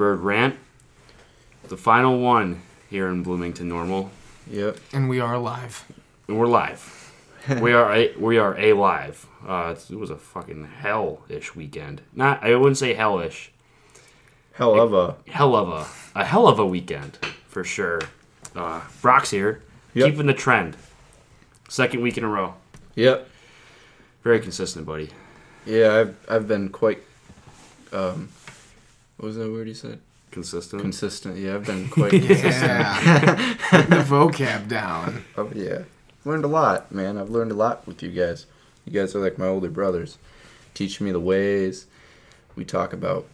Welcome to another edition of the Redbird Rant. The final one here in Bloomington Normal. Yep. And we are live. And we're live. we are a, we are a live. Uh, it was a fucking hell-ish weekend. Not I wouldn't say hellish. Hell of a. Hell of a a hell of a weekend for sure. Uh, Brock's here, Yep. keeping the trend. Second week in a row. Yep. Very consistent, buddy. Yeah, I've I've been quite. Um, what was that word you said? Consistent. Consistent. Yeah, I've been quite consistent. Yeah. Put the vocab down. Oh yeah, learned a lot, man. I've learned a lot with you guys. You guys are like my older brothers, teaching me the ways. We talk about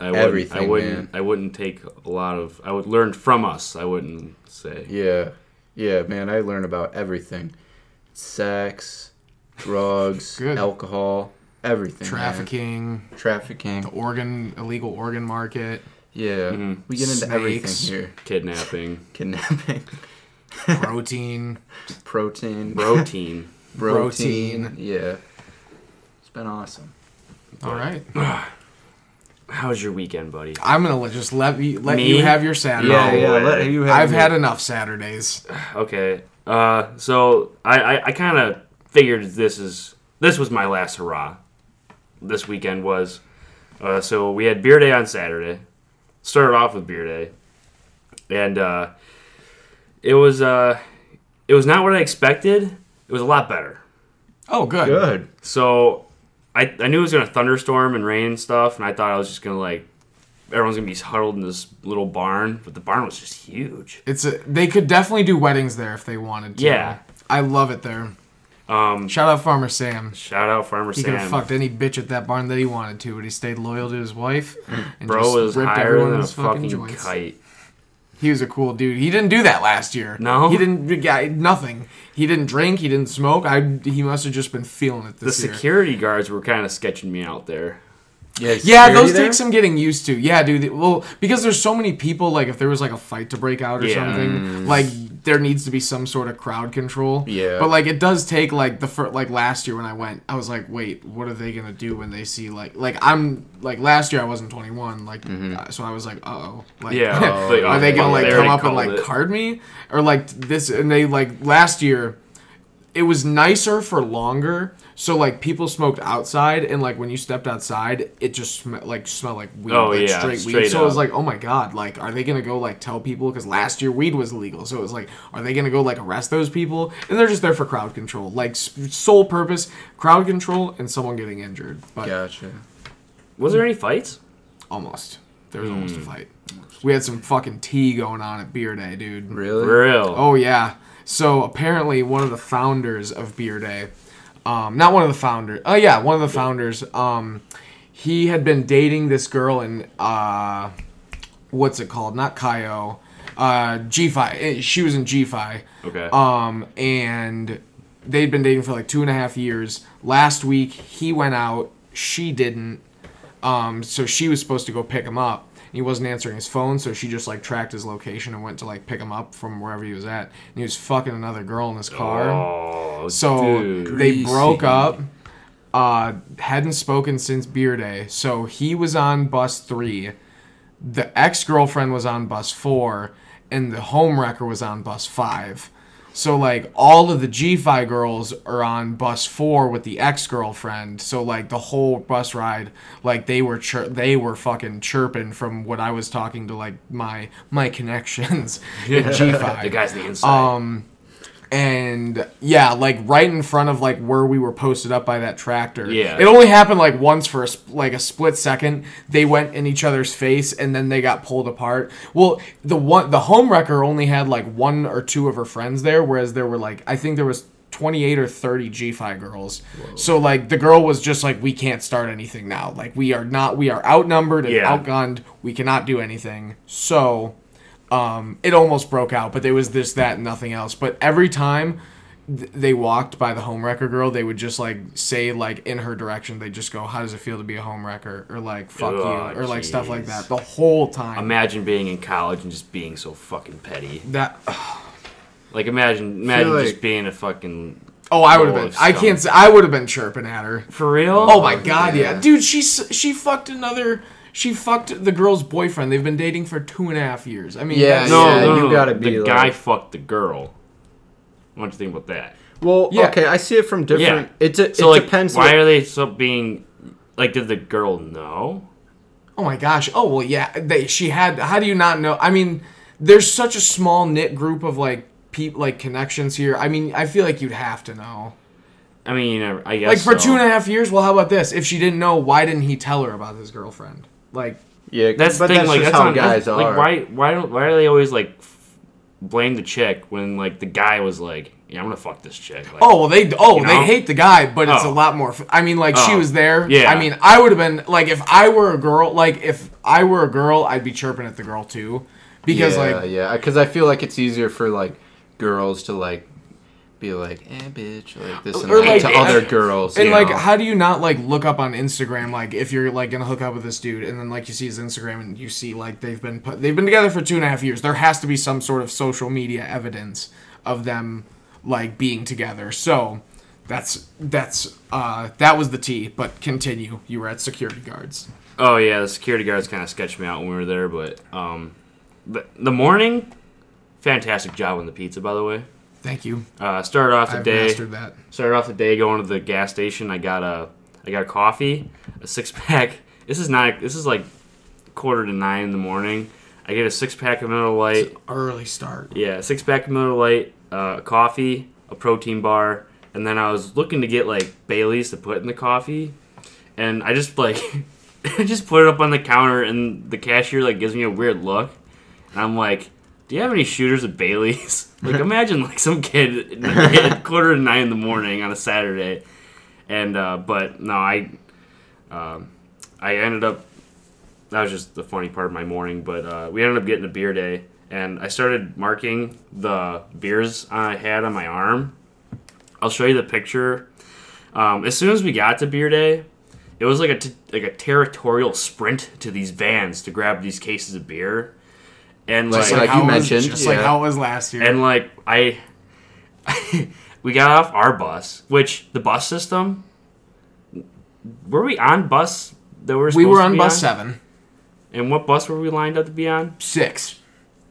I wouldn't, I everything, wouldn't. man. I wouldn't take a lot of. I would learn from us. I wouldn't say. yeah, yeah, man. I learn about everything: sex, drugs, alcohol, everything. man. Trafficking, trafficking. the organ, illegal organ market, Yeah, Mhm. we get into everything here: Kidnapping. kidnapping, protein. protein, Protein. protein. Protein. Yeah, it's been awesome. All right. How was your weekend, buddy? I'm gonna let, just let you let Me? you have your Saturday. Yeah, yeah, let you have I've your- had enough Saturdays. Okay. Uh, so I I, I kind of figured this is this was my last hurrah. This weekend was. Uh, so we had beer day on Saturday. Started off with beer day, and uh, it was uh, it was not what I expected. It was a lot better. Oh, good. good. So I, I knew it was gonna thunderstorm and rain and stuff, and I thought I was just gonna like everyone's gonna be huddled in this little barn, but the barn was just huge. It's a, they could definitely do weddings there if they wanted to. Yeah. I love it there. Um, Shout out Farmer Sam. shout out Farmer Sam. He could have fucked any bitch at that barn that he wanted to, but he stayed loyal to his wife. And Bro just was ripped higher than a everyone's fucking kite. He was a cool dude. He didn't do that last year. No? he didn't. Yeah, nothing. He didn't drink. He didn't smoke. I. He must have just been feeling it The this year. security guards were kind of sketching me out there. Yeah, Yeah, those there? take some getting used to. Yeah, dude. Well, because there's so many people. Like, if there was like a fight to break out or Yeah. something, like there needs to be some sort of crowd control. Yeah. But like, it does take like the fir- like last year when I went, I was like, wait, what are they gonna do when they see like like I'm like last year I wasn't 21, like uh, so I was like, uh oh, like Yeah, like, are they gonna oh, like come up and like it. card me or like this? And they like last year it was nicer for longer. So like people smoked outside, and like when you stepped outside, it just sm- like smelled like weed, Oh, like yeah, straight, weed. straight So it was like, oh my god, like are they gonna go like tell people? Because last year weed was illegal, so it was like, are they gonna go like arrest those people? And they're just there for crowd control, like s- sole purpose, crowd control, and someone getting injured. But Gotcha. Was there any fights? almost, there was almost a Hmm. fight. We had some fucking tea going on at beer day, dude. Really? Real. Oh yeah. So apparently one of the founders of Beer Day, um, not one of the founders. Oh yeah, one of the founders. Um, he had been dating this girl in uh, what's it called? Not Chi O. Uh, G Phi. She was in G Phi. Okay. Um, and they'd been dating for like two and a half years. Last week he went out. She didn't. Um, so she was supposed to go pick him up. He wasn't answering his phone, so she just like tracked his location and went to like pick him up from wherever he was at. And he was fucking another girl in his car. oh, so dude. they Greasy. broke up. Uh, hadn't spoken since beer day. So he was on bus three. The ex girlfriend was on bus four, and the home wrecker was on bus five. So like all of the G Phi girls are on bus four with the ex girlfriend. So like the whole bus ride, like they were chir- they were fucking chirping from what I was talking to like my my connections at G Phi the guys on the inside. um and yeah like right in front of like where we were posted up by that tractor Yeah. it only happened like once for a, sp- like a split second they went in each other's face and then they got pulled apart well the one the home wrecker only had like one or two of her friends there whereas there were like i think there was 28 or 30 G Phi girls. So like the girl was just like we can't start anything now. Like we are not we are outnumbered and Yeah. outgunned. We cannot do anything. So um, it almost broke out, but there was this, that, and nothing else. But every time th- they walked by the home wrecker girl, they would just like say like in her direction. They just go, "How does it feel to be a home wrecker?" or like "fuck Oh, you," or like stuff like that. The whole time. imagine being in college and just being so fucking petty. that Like imagine, imagine like- just being a fucking oh, I would have Oh, been. I can't. say I would have been chirping at her. for real. Oh my god, yeah, yeah. dude. She she fucked another. She fucked the girl's boyfriend. They've been dating for two and a half years. I mean, Yeah, No, Yeah, no, you gotta be the be guy fucked the girl. What do you think about that? Well, Yeah. okay, I see it from different. Yeah. It, de- So it like, depends. why like- are they so being like? Did the girl know? Oh my gosh. Oh well, yeah. They, she had. How do you not know? I mean, there's such a small knit group of like peop like connections here. I mean, I feel like you'd have to know. I mean, I- I guess Like for so. two and a half years. Well, how about this? If she didn't know, why didn't he tell her about his girlfriend? Like, yeah, That's the thing. that's like that's how on, guys that's- are. Like why why don't why are they always like f- blame the chick when like the guy was like, yeah, I'm gonna fuck this chick. Like, oh well, they oh You they hate the guy, but it's Oh. a lot more. f- I mean, like she Oh. was there. Yeah. I mean, I would have been like if I were a girl. Like if I were a girl, I'd be chirping at the girl too, because yeah, like yeah, because I feel like it's easier for like girls to like be like, eh, bitch, like this and Or, that like, to other girls. And you like, know? how do you not like look up on Instagram like if you're like gonna hook up with this dude, and then like you see his Instagram and you see like they've been put, they've been together for two and a half years. There has to be some sort of social media evidence of them like being together. So that's that's uh that was the T. But continue. You were at security guards. Oh yeah, the security guards kind of sketched me out when we were there, but um, the, the morning, fantastic job on the pizza, by the way. Thank you. Uh, started off the I've day. mastered that. Started off the day going to the gas station. I got a I got a coffee, a six pack. This is not. This is like quarter to nine in the morning. I get a six pack of Miller Lite. Early start. Yeah, six pack of Miller Lite, uh, coffee, a protein bar, and then I was looking to get like Bailey's to put in the coffee, and I just like I just put it up on the counter, and the cashier like gives me a weird look, and I'm like, "Do you have any shooters at Bailey's?" like, imagine like some kid at quarter to nine in the morning on a Saturday, and uh, but no, I um, I ended up that was just the funny part of my morning. But uh, we ended up getting a beer day, and I started marking the beers I had on my arm. I'll show you the picture. Um, as soon as we got to beer day, it was like a t- like a territorial sprint to these vans to grab these cases of beer, and like, like how you it was- mentioned, just like how it was last year. and like I, we got off our bus, which the bus system. Were we on bus that we were? we were on bus seven, And what bus were we lined up to be on? six,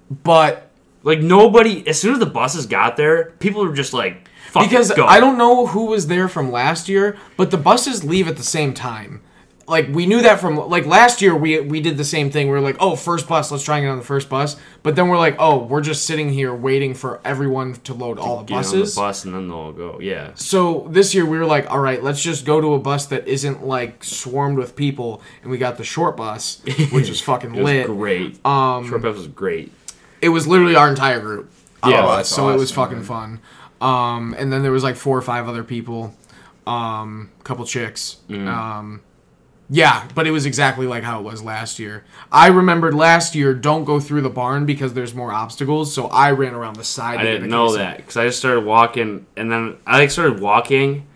but Like nobody. As soon as the buses got there, people were just like, Fuck it, because go. I don't know who was there from last year, but the buses leave at the same time. Like we knew that from like last year we we did the same thing. We were like, "Oh, first bus, let's try and get on the first bus." But then we're like, "Oh, we're just sitting here waiting for everyone to load all the Get on buses." the bus and then they'll go. Yeah. So this year we were like, "All right, let's just go to a bus that isn't like swarmed with people." And we got the short bus, which was fucking It was lit. great. Um, Short bus was great. it was literally our entire group. Yeah. Uh, so it was fucking man. fun. Um, and then there was like four or five other people, um, couple chicks. Mm. Um, yeah, but it was exactly like how it was last year. I remembered last year, don't go through the barn because there's more obstacles. So I ran around the side. I get didn't know that because I just started walking, and then I like started walking,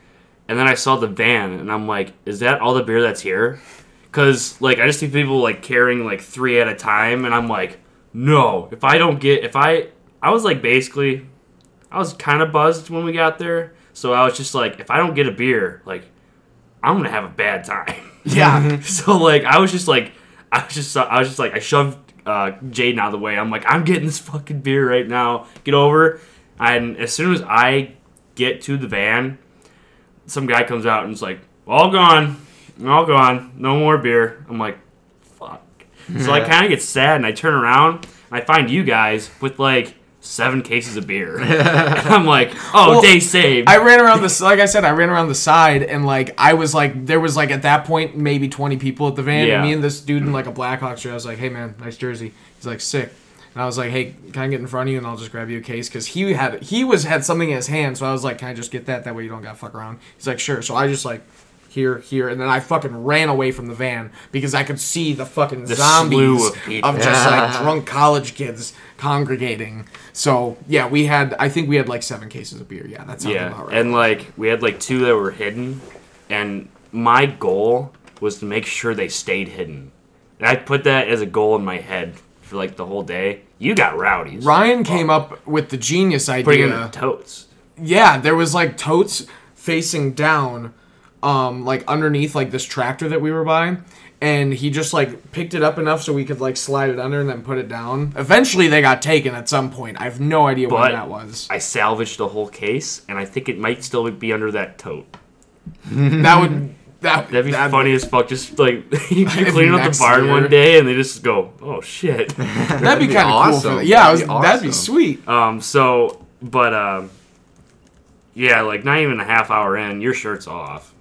and then I saw the van, and I'm like, "Is that all the beer that's here?" Because like I just see people like carrying like three at a time, and I'm like, "No, if I don't get, if I, I was like basically, I was kind of buzzed when we got there, so I was just like, if I don't get a beer, like, I'm gonna have a bad time." Yeah. so like I was just like I was just I was just like I shoved uh, Jaden out of the way. I'm like I'm getting this fucking beer right now. Get over. And as soon as I get to the van, some guy comes out and is like, "All gone, all gone, no more beer." I'm like, "Fuck." So I kind of get sad and I turn around and I find you guys with like seven cases of beer. I'm like, "Oh, Well, day saved." I ran around the like I said, I ran around the side and like I was like there was like at that point maybe twenty people at the van Yeah. and me and this dude in like a Blackhawks shirt. I was like, hey man, nice jersey. He's like sick. And I was like, hey, can I get in front of you and I'll just grab you a case because he had he was had something in his hand. So I was like, can I just get that? That way you don't got to fuck around. He's like, sure. So I just like here, here, and then I fucking ran away from the van because I could see the fucking The zombies of, of just like drunk college kids congregating. So yeah, we had I think we had like seven cases of beer. Yeah, that's Yeah, about right. and like we had like two that were hidden, and my goal was to make sure they stayed hidden. And I put that as a goal in my head for like the whole day. You got rowdies. Ryan came up with the genius idea. Putting in idea. totes. Yeah, there was like totes facing down, um, like underneath like this tractor that we were buying, and he just like picked it up enough so we could like slide it under and then put it down. Eventually, they got taken at some point. I have no idea But when that was. I salvaged the whole case, and I think it might still be under that tote. that would that That'd be that'd- funny as fuck. Just like you clean up the barn year- one day, and they just go, "Oh shit." That'd be be kind of cool. awesome. For that. Yeah, That'd be that'd be sweet. um. So, but um. Yeah, like not even a half hour in, your shirt's off.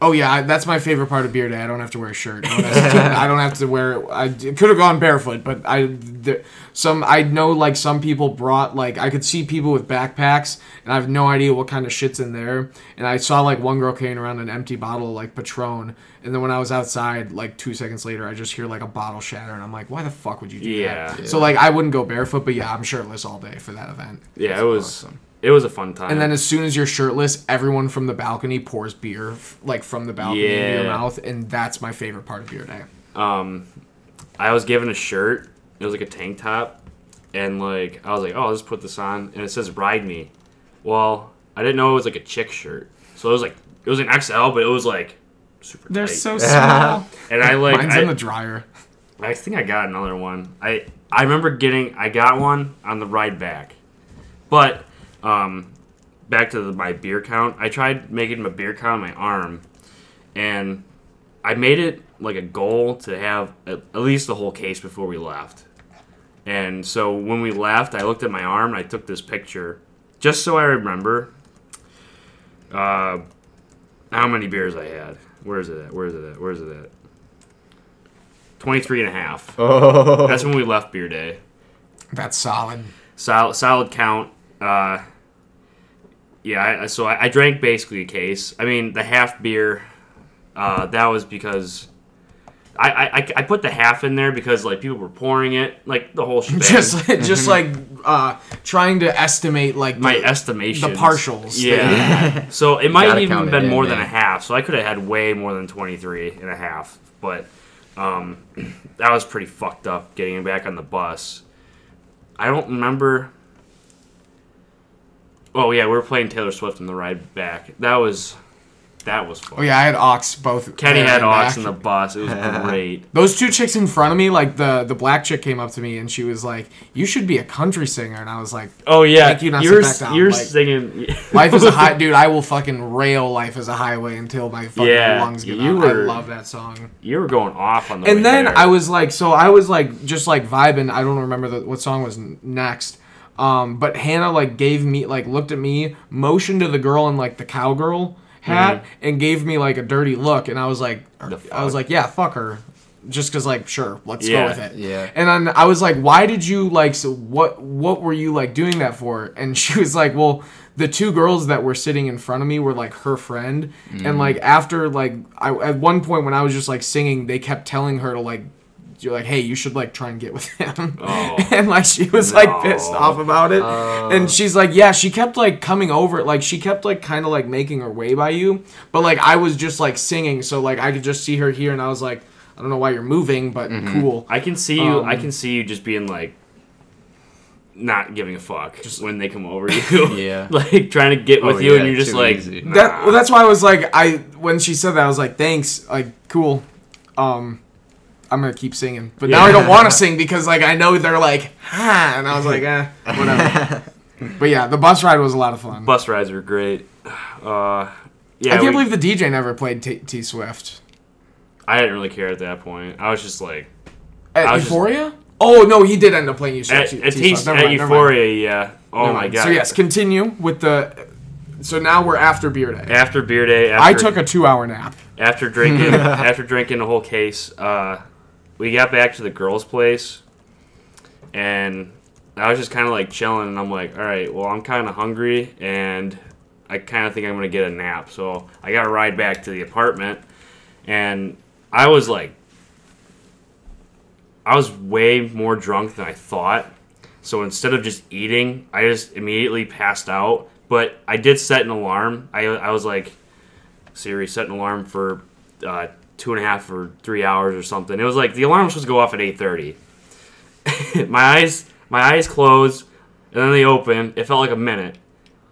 Oh yeah, I, that's my favorite part of beer day. I don't have to wear a shirt. I don't have to, I don't have to wear. I could have gone barefoot, but I there, some I know like some people brought like I could see people with backpacks, and I have no idea what kind of shit's in there. And I saw like one girl carrying around an empty bottle of like Patron, and then when I was outside, like two seconds later, I just hear like a bottle shatter, and I'm like, why the fuck would you do Yeah. that? So like I wouldn't go barefoot, but yeah, I'm shirtless all day for that event. Yeah, it was. awesome. It was a fun time. And then as soon as you're shirtless, everyone from the balcony pours beer, like from the balcony into your mouth, and that's my favorite part of beer day. um, I was given a shirt. It was like a tank top, and like I was like, "Oh, I'll just put this on," and it says "Ride Me." Well, I didn't know it was like a chick shirt, so it was like it was an XL, but it was like super They're tight. so small. and I like Mine's I, in the dryer. I think I got another one. I I remember getting I got one on the ride back, but um, back to the, my beer count. I tried making my beer count on my arm, and I made it like a goal to have at, at least the whole case before we left. And so when we left, I looked at my arm. and I took this picture just so I remember uh, how many beers I had. Where is it at? Where is it at? Where is it at? 23 and a half. Oh. That's when we left beer day. That's solid. Solid, solid count. Uh, yeah, I, so I, I drank basically a case. I mean, the half beer, uh, that was because I, I, I- I put the half in there because like people were pouring it, like the whole shebang. Just, just like uh, trying to estimate like my the, estimation. the partials. Yeah. so it might Gotta have even been in, more than a half. So I could have had way more than 23 and a half. But um, that was pretty fucked up getting back on the bus. I don't remember. Oh yeah, we were playing Taylor Swift on the ride back. That was that was fun. Oh yeah, I had aux both. Kenny had aux back. in the bus. It was great. Those two chicks in front of me, like the the black chick came up to me and she was like, "You should be a country singer," and I was like, Oh yeah, Thank you, not you're sit back down, you're like- singing. "Life is a high, dude. I will fucking rail life as a highway until my fucking Yeah, lungs give you out." I were- love that song. you were going off on the. way And then there. I was like, so I was like, just like vibing. I don't remember the, what song was next. Um, but Hannah like gave me like looked at me, motioned to the girl in like the cowgirl hat, and gave me like a dirty look, and I was like, Mm-hmm. I was like, yeah, fuck her, just cause like sure, let's Yeah. go with it. Yeah. And then I was like, why did you like? So what what were you like doing that for? And she was like, well. The two girls that were sitting in front of me were like her friend, and like after like I at one point when I was just like singing, they kept telling her to like you're like, hey, you should like try and get with him. Oh. and like she was like pissed off about it. Oh. and she's like, yeah, she kept like coming over, like she kept like kind of like making her way by you. But like I was just like singing, so like I could just see her here, and I was like, I don't know why you're moving, but cool. I can see you. I Um, can see you just being like, not giving a fuck just when they come over you. Yeah. like trying to get with Oh, you, yeah, and you're just like, easy. nah. That well, that's why I was like, I when she said that, I was like, thanks, like cool. Um, I'm gonna keep singing, but now I don't want to sing because like I know they're like, ha, and I was like, eh, whatever. but yeah, the bus ride was a lot of fun. bus rides were great. Uh, yeah, I can't we- believe the DJ never played T, T Swift I didn't really care at that point. I was just like, at I was just- Euphoria. oh no, he did end up playing Euphoria. at, at, T- at Euphoria, yeah. Oh my god. So yes, continue with the. So now we're after beer day. After beer day, after, I took a two-hour nap. after drinking after drinking a whole case, uh, we got back to the girls' place, and I was just kind of like chilling, and I'm like, all right, well, I'm kind of hungry, and I kind of think I'm gonna get a nap, so I got to ride back to the apartment, and I was like, I was way more drunk than I thought. So instead of just eating, I just immediately passed out. But I did set an alarm. I, I was like, Siri, set an alarm for uh, two and a half or three hours or something. It was like the alarm was supposed to go off at eight thirty. my eyes, my eyes closed, and then they open. It felt like a minute,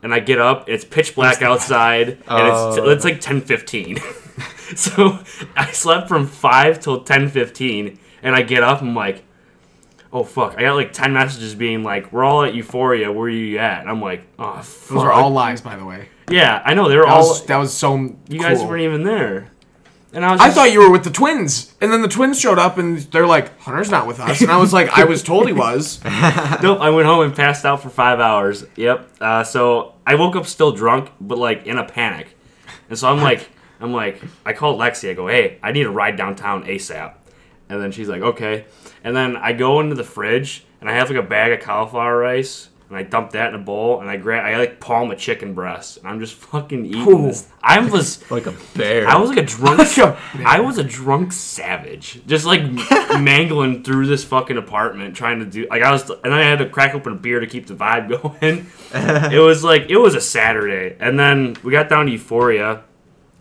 and I get up. It's pitch black outside, and Oh. it's it's like ten fifteen. so I slept from five till ten fifteen, and I get up. I'm like, oh fuck! I got like ten messages being like, "We're all at Euphoria. Where are you at?" And I'm like, oh fuck. Those are all lies, by the way. yeah, I know they were That all. was that was so. you guys weren't even there, and I was. I thought you were with the twins, and then the twins showed up, and they're like, "Hunter's not with us," and I was like, "I was told he was." Nope, I went home and passed out for five hours. Yep. Uh, so I woke up still drunk, but like in a panic. And so I'm like, I'm like, I called Lexi. I go, hey, I need a ride downtown ASAP. And then she's like, okay. And then I go into the fridge and I have like a bag of cauliflower rice. And I dump that in a bowl and I grab, I like palm a chicken breast. And I'm just fucking eating Ooh. this. I was, Like a bear. I was like a drunk. Like a- I was a drunk savage, just like mangling through this fucking apartment, trying to do like I was, and then I had to crack open a beer to keep the vibe going. it was like it was a Saturday, and then we got down to Euphoria.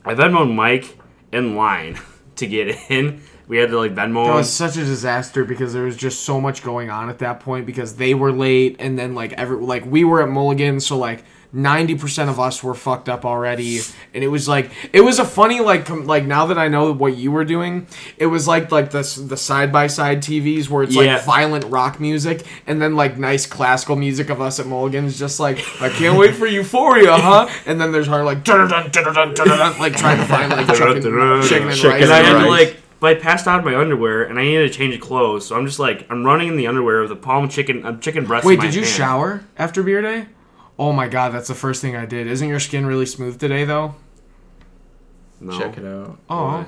I Venmoed Mike in line to get in. We had to like Venmo. That him. was such a disaster because there was just so much going on at that point because they were late and then like every like we were at Mulligan so like 90% of us were fucked up already and it was like it was a funny like com- like now that I know what you were doing it was like like the the side by side TVs where it's Yeah. like violent rock music and then like nice classical music of us at Mulligan's just like I can't wait for Euphoria huh and then there's her like dun dun dun dun dun dun like trying to find like chicken, chicken and Chicken rice and I had to like, but I passed out of my underwear, and I needed to change of clothes. So I'm just like, I'm running in the underwear with a palm chicken, a chicken breast. Wait, in my did you hand. shower after beer day? Oh my god, that's the first thing I did. Isn't your skin really smooth today though? No. Check it out. Oh. Why?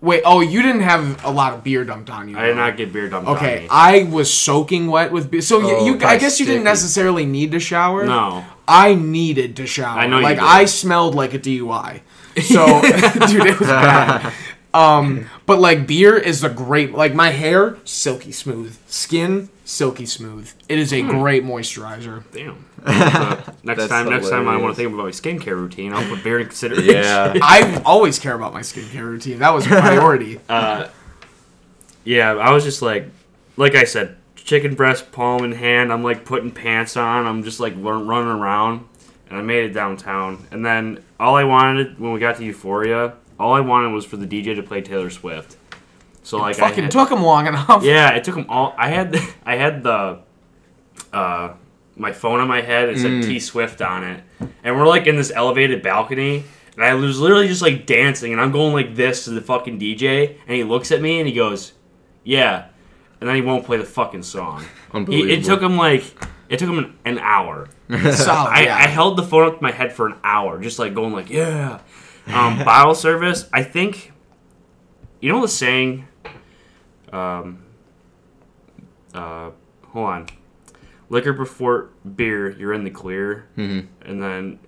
Wait, oh, you didn't have a lot of beer dumped on you. I did though. not get beer dumped on Okay, me. I was soaking wet with beer. So you- Oh, you, I probably guess you didn't necessarily need to shower. no. I needed to shower. I know you like. I smelled like a DUI. So, dude, it was bad. Um, but like beer is a great like my hair silky smooth, skin silky smooth. It is Hmm. a great moisturizer. Damn. Uh, next That's time, next time I want to think about my skincare routine, I'll put beer in consideration. Yeah. I always care about my skincare routine. That was a priority. yeah. I was just like, like I said, chicken breast, palm in hand. I'm like putting pants on. I'm just like run, running around, and I made it downtown. And then all I wanted when we got to Euphoria, all I wanted was for the DJ to play Taylor Swift. So like, I Fucking had- took him long enough. Yeah, it took him all. I had I had the uh my phone on my head. It said T Swift on it, and we're like in this elevated balcony, and I was literally just like dancing, and I'm going like this to the fucking DJ, and he looks at me and he goes, "Yeah," and then he won't play the fucking song. He, Unbelievable. it took him like it took him an, an hour. I, yeah. I held the phone up to my head for an hour, just like going like, yeah. Um, bottle service. I think, you know the saying. Um. Uh, hold on. Liquor before beer, you're in the clear, Mhm. and then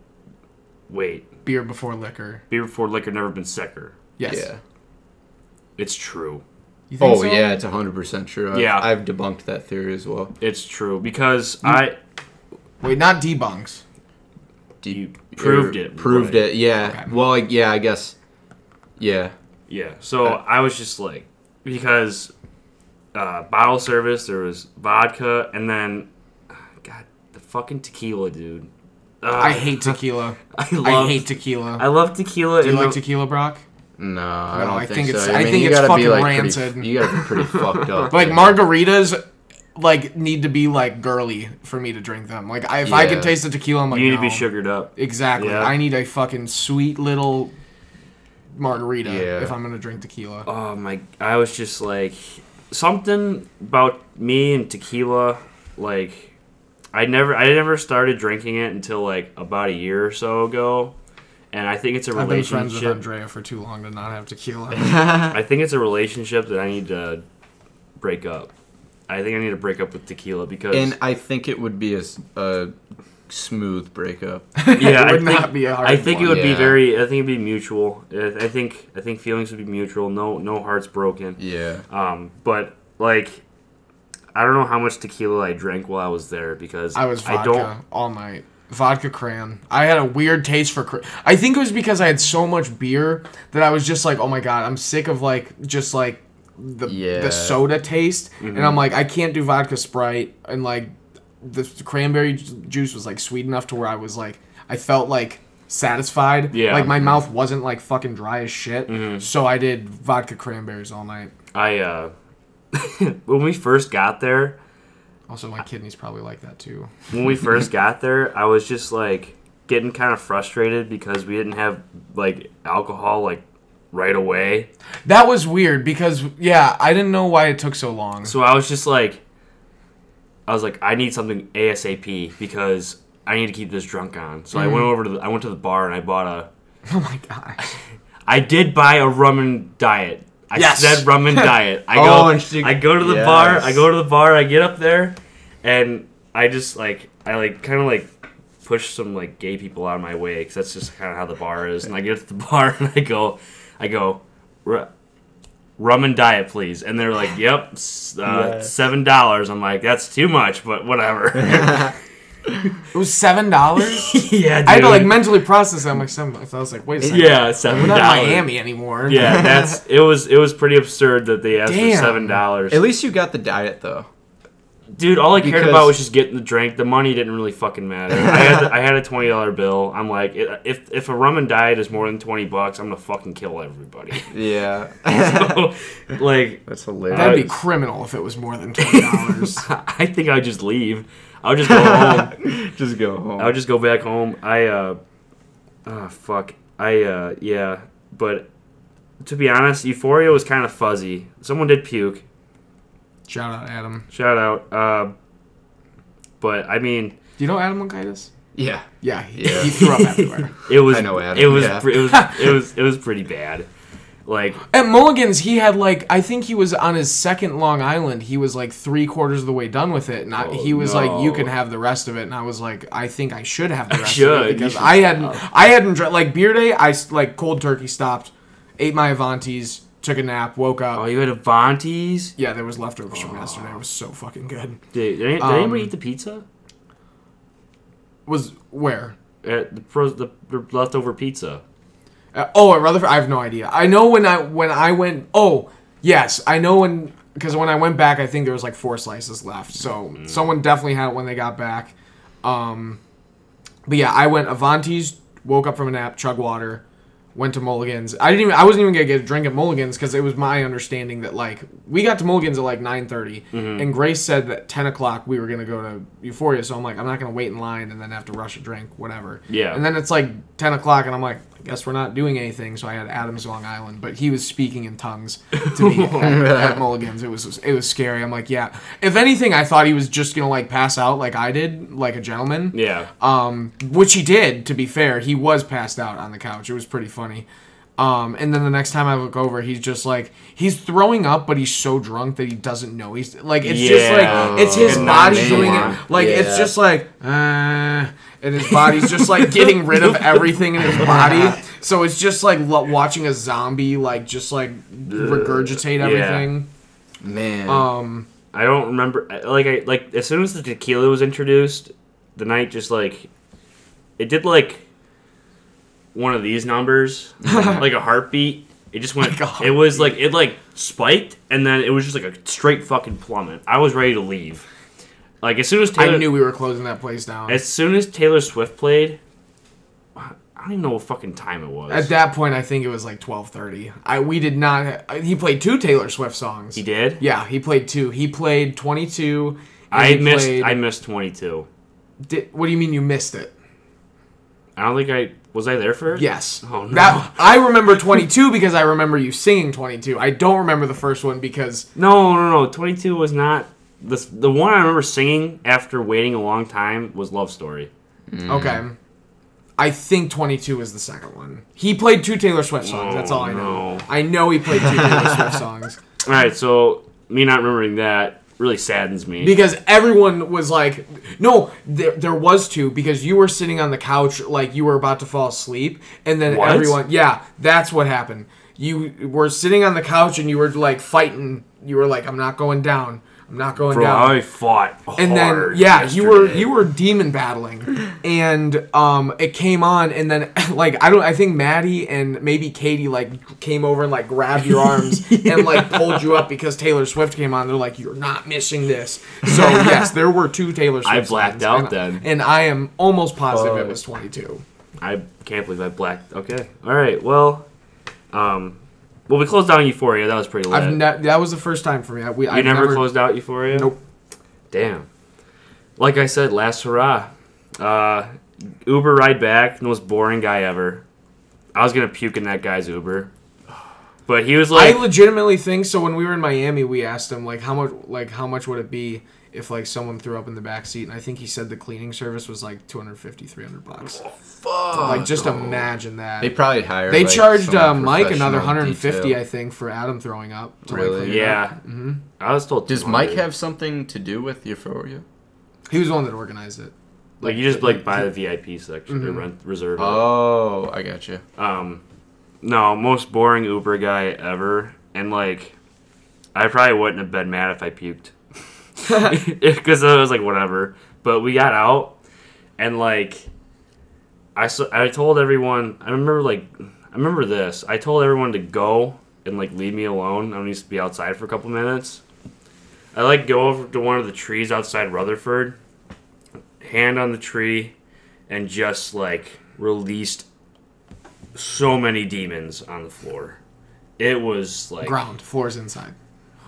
wait, Beer before liquor. beer before liquor, never been sicker. Yes. Yeah. It's true. You think Oh so? yeah, it's hundred percent true. I've, Yeah. I've debunked that theory as well. It's true because I Wait, not debunks. you proved it. Proved right. it. Yeah. Okay. Well, like, yeah, I guess. Yeah. Yeah. So I was just like, because uh, bottle service, there was vodka, and then, God, the fucking tequila, dude. Ugh. I hate tequila. I love, I hate tequila. I love tequila. Do you like the- tequila, Brock? No, I don't I think, think so. it's- I, I think you it's gotta be fucking like rancid. Pretty, you gotta be pretty fucked up. Like margaritas, like need to be like girly for me to drink them. Like I, if I can taste the tequila, I'm like, you need no. to be sugared up. Exactly. Yeah. I need a fucking sweet little margarita Yeah. if I'm gonna drink tequila. Oh my! I was just like something about me and tequila. Like I never, I never started drinking it until like about a year or so ago, and I think it's a I've been friends with relationship. Andrea for too long to not have tequila. I think it's a relationship that I need to break up. I think I need to break up with tequila because And I think it would be a smooth breakup. yeah, it I would think, not be a hard I think it one. would be very. I think it'd be mutual. I I think I think feelings would be mutual. No no hearts broken. Yeah. Um, but like, I don't know how much tequila I drank while I was there because I was vodka I don't. all night. Vodka cran. I had a weird taste for. Cran. I think it was because I had so much beer that I was just like, oh my god, I'm sick of like just like the Yeah. the soda taste, and Mm-hmm. I'm like, I can't do vodka Sprite, and like the cranberry juice was like sweet enough to where I was like, I felt like satisfied. Yeah. Like my mouth wasn't like fucking dry as shit. So I did vodka cranberries all night. I uh, when we first got there, Also, my kidneys probably like that too. when we first got there, I was just like getting kind of frustrated because we didn't have like alcohol like right away. That was weird because yeah, I didn't know why it took so long. So I was just like, I was like, I need something ASAP because I need to keep this drunk on. So I went mm. over to the, I went to the bar and I bought a. Oh my gosh. I did buy a rum and diet. I Yes. said rum and diet. I Oh, go, and she- I go to the bar. I go to the bar. I get up there, and I just like, I like, kind of like push some like gay people out of my way because that's just kind of how the bar is. And I get to the bar and I go, I go, rum and diet, please. And they're like, yep, uh, Yeah. seven dollars. I'm like, that's too much, but whatever. It was seven dollars. yeah, dude. I had to like mentally process. That. I'm like seven. bucks. I was like, wait a second. yeah, seven We're not in. Miami anymore. Yeah, that's it was it was pretty absurd that they asked Damn. for seven dollars. At least you got the diet though. Dude, all I cared Because- about was just getting the drink. The money didn't really fucking matter. I had I had a twenty dollar bill. I'm like, if if a rum and diet is more than twenty bucks, I'm gonna fucking kill everybody. Yeah. like, That's hilarious. That'd be criminal if it was more than twenty dollars. I think I would just leave. I would just go home. just go home. I would just go back home. I uh, oh fuck. I uh, yeah. But to be honest, Euphoria was kind of fuzzy. Someone did puke. Shout out Adam. Shout out. Uh, but I mean, Do you know Adam Monkaitis? yeah. Yeah, he, Yeah. he threw up everywhere. it was I know Adam, it was yeah. pre- it was it was it was pretty bad. Like At Mulligan's, he had like I think he was on his second Long Island. He was like three quarters of the way done with it, and I, Oh, he was like, "You can have the rest of it." And I was like, "I think I should have the rest should, of it because should I hadn't I hadn't like beer day. I like cold turkey stopped, ate my Avanti's, took a nap, woke up. oh, you had Avanti's. yeah, there was leftovers from yesterday. It was so fucking good. Did, did, Um, anybody eat the pizza? Was where? Uh, the, pros- the, the leftover pizza. Uh, oh, at Rutherford, I have no idea. I know when I when I went. Oh, yes, I know when because when I went back, I think there was like four slices left. So someone definitely had it when they got back. Um, but yeah, I went Avanti's, woke up from a nap, chug water, went to Mulligan's. I didn't even. I wasn't even gonna get a drink at Mulligan's because it was my understanding that like we got to Mulligan's at like nine mm-hmm. and Grace said that ten o'clock we were gonna go to Euphoria. So I'm like, I'm not gonna wait in line and then have to rush a drink, whatever. Yeah. And then it's like ten o'clock, and I'm like, I guess we're not doing anything. So I had Adams Long Island, but he was speaking in tongues to me at, at Mulligan's. It was it was scary. I'm like, yeah. If anything, I thought he was just gonna like pass out like I did, like a gentleman. Yeah. Um, which he did. To be fair, he was passed out on the couch. It was pretty funny. Um, and then the next time I look over, he's just like he's throwing up, but he's so drunk that he doesn't know he's like it's just like it's his Good body doing it. Like it's just like uh, and his body's just like getting rid of everything in his body. So it's just like lo- watching a zombie like just like regurgitate Yeah. everything. Man. Um, I don't remember. Like I like as soon as the tequila was introduced, the night just like it did like one of these numbers, like a heartbeat. It just went. Like it was like it like spiked, and then it was just like a straight fucking plummet. I was ready to leave. Like as soon as Taylor, I knew we were closing that place down. as soon as Taylor Swift played, I don't even know what fucking time it was. At that point, I think it was like twelve thirty. I we did not. He played two Taylor Swift songs. he did. Yeah, he played two. He played twenty two. I missed. I missed twenty two. Did, what do you mean you missed it? I don't think I was. I there first. Yes. Oh, no. That I remember twenty two because I remember you singing twenty two. I don't remember the first one because No, no, no. Twenty two was not. The, the one I remember singing after waiting a long time was Love Story. okay. I think 22 is the second one. He played two Taylor Swift songs. That's all I oh, know. no. I know he played two Taylor Swift songs. All right, so me not remembering that really saddens me. because everyone was like no there, there was two because you were sitting on the couch like you were about to fall asleep and then What? everyone yeah that's what happened you were sitting on the couch and you were like fighting you were like i'm not going down i'm not going Bro, down. I fought and then yeah you were you were demon battling. And um it came on and then like i don't i think maddie and maybe katie like came over and like grabbed your arms and like pulled you up because taylor swift came on. They're like you're not missing this. So yes there were two taylor swift I blacked out and, then. and i am almost positive it was 22 I can't believe I blacked. Okay, all right. Well, um, well, we closed down Euphoria. That was pretty lit. I've ne- that was the first time for me. I, we, you I've never, never closed out Euphoria. Nope. Damn. Like I said, last hurrah. Uh, Uber ride back, the most boring guy ever. I was gonna puke in that guy's Uber, but he was like, I legitimately think so. When we were in Miami, we asked him like how much like how much would it be if like someone threw up in the back seat, and I think he said the cleaning service was like 250 300 bucks. Fuck. Like just imagine that. They probably hired. They like, charged uh, Mike another 150, detail. I think, for Adam throwing up. to, like, Really? clean yeah. up. Mhm. I was told. Does Mike have something to do with Euphoria? He was the one that organized it. like you just like like, buy the VIP section, or Mhm. rent reserve. it. Oh, I got you. Um, no, most boring Uber guy ever, and like, I probably wouldn't have been mad if I puked, because I was like whatever. But we got out, and like, I so, I told everyone. I remember like, I remember this. I told everyone to go and like leave me alone. I need to be outside for a couple minutes. I like go over to one of the trees outside Rutherford, hand on the tree, and just like released so many demons on the floor. It was like Ground floors inside.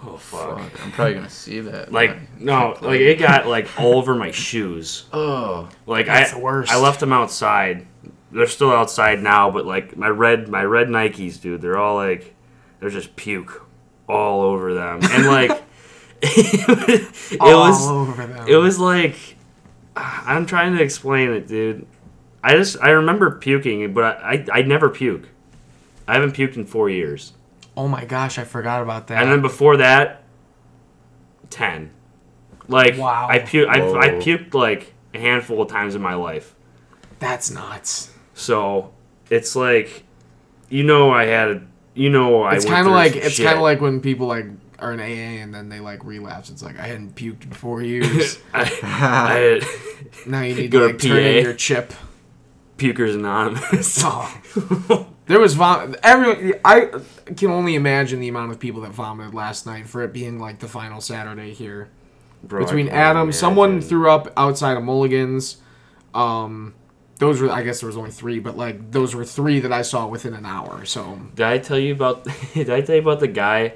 Oh fuck. Fuck, I'm probably gonna see that. Like no, like it got like all over my shoes. Oh, Like That's I the worst. I left them outside. They're still outside now, but like my red my red Nikes, dude, they're all like there's just puke all over them. And like it all was over them. it was like I'm trying to explain it, dude. I just I remember puking, but I I, I never puke. I haven't puked in four years, Oh my gosh, I forgot about that. and then before that, ten. Like Wow. I pu I, I puked like a handful of times in my life. That's nuts. So it's like, you know, I had a, you know, I It's kind of like it's kind of like when people like are in AA and then they like relapse. It's like I hadn't puked in four years. I, I now you need Go to to like turn in your chip. Pukers Anonymous. Oh. There was vom. Everyone, I can only imagine the amount of people that vomited last night for it being like the final Saturday here. Bro, Between Adam, someone threw up outside of Mulligan's. Um, those were, I guess, there was only three, but like those were three that I saw within an hour. So Did I tell you about? did I tell you about the guy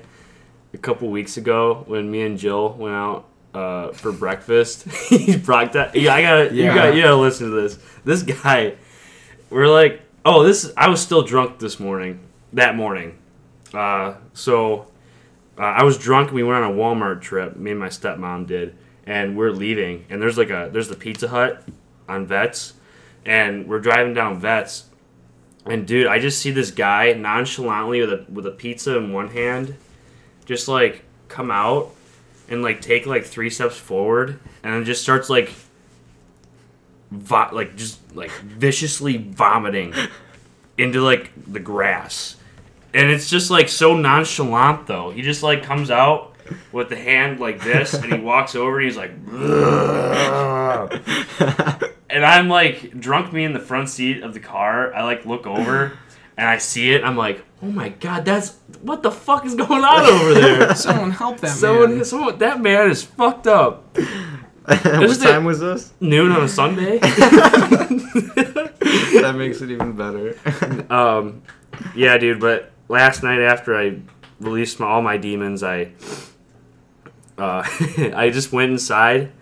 a couple weeks ago when me and Jill went out uh, for breakfast? he brought that. Yeah, I gotta. You Yeah. got. You gotta listen to this. This guy. We're like, oh, this. I was still drunk this morning. That morning. Uh, so uh, I was drunk. and We went on a Walmart trip. Me and my stepmom did, and we're leaving. And there's like a there's the Pizza Hut on Vets, and we're driving down Vets, and dude, I just see this guy nonchalantly with a with a pizza in one hand, just like come out and like take like three steps forward, and then just starts like, vo- like just like viciously vomiting into like the grass, and it's just like so nonchalant though. He just like comes out with the hand like this, and he walks over and he's like. and I'm like drunk me in the front seat of the car. I like look over and I see it. I'm like, oh my god, that's what the fuck is going on over there? someone help that someone, man. someone, that man is fucked up. what Isn't time was this? Noon on a Sunday. that makes it even better. um, yeah, dude. But last night after I released my, all my demons, I uh, I just went inside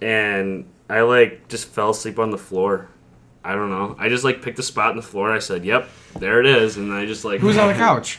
and I like just fell asleep on the floor. I don't know. I just like picked a spot in the floor. And I said, "Yep, there it is," and I just like Who's on the couch?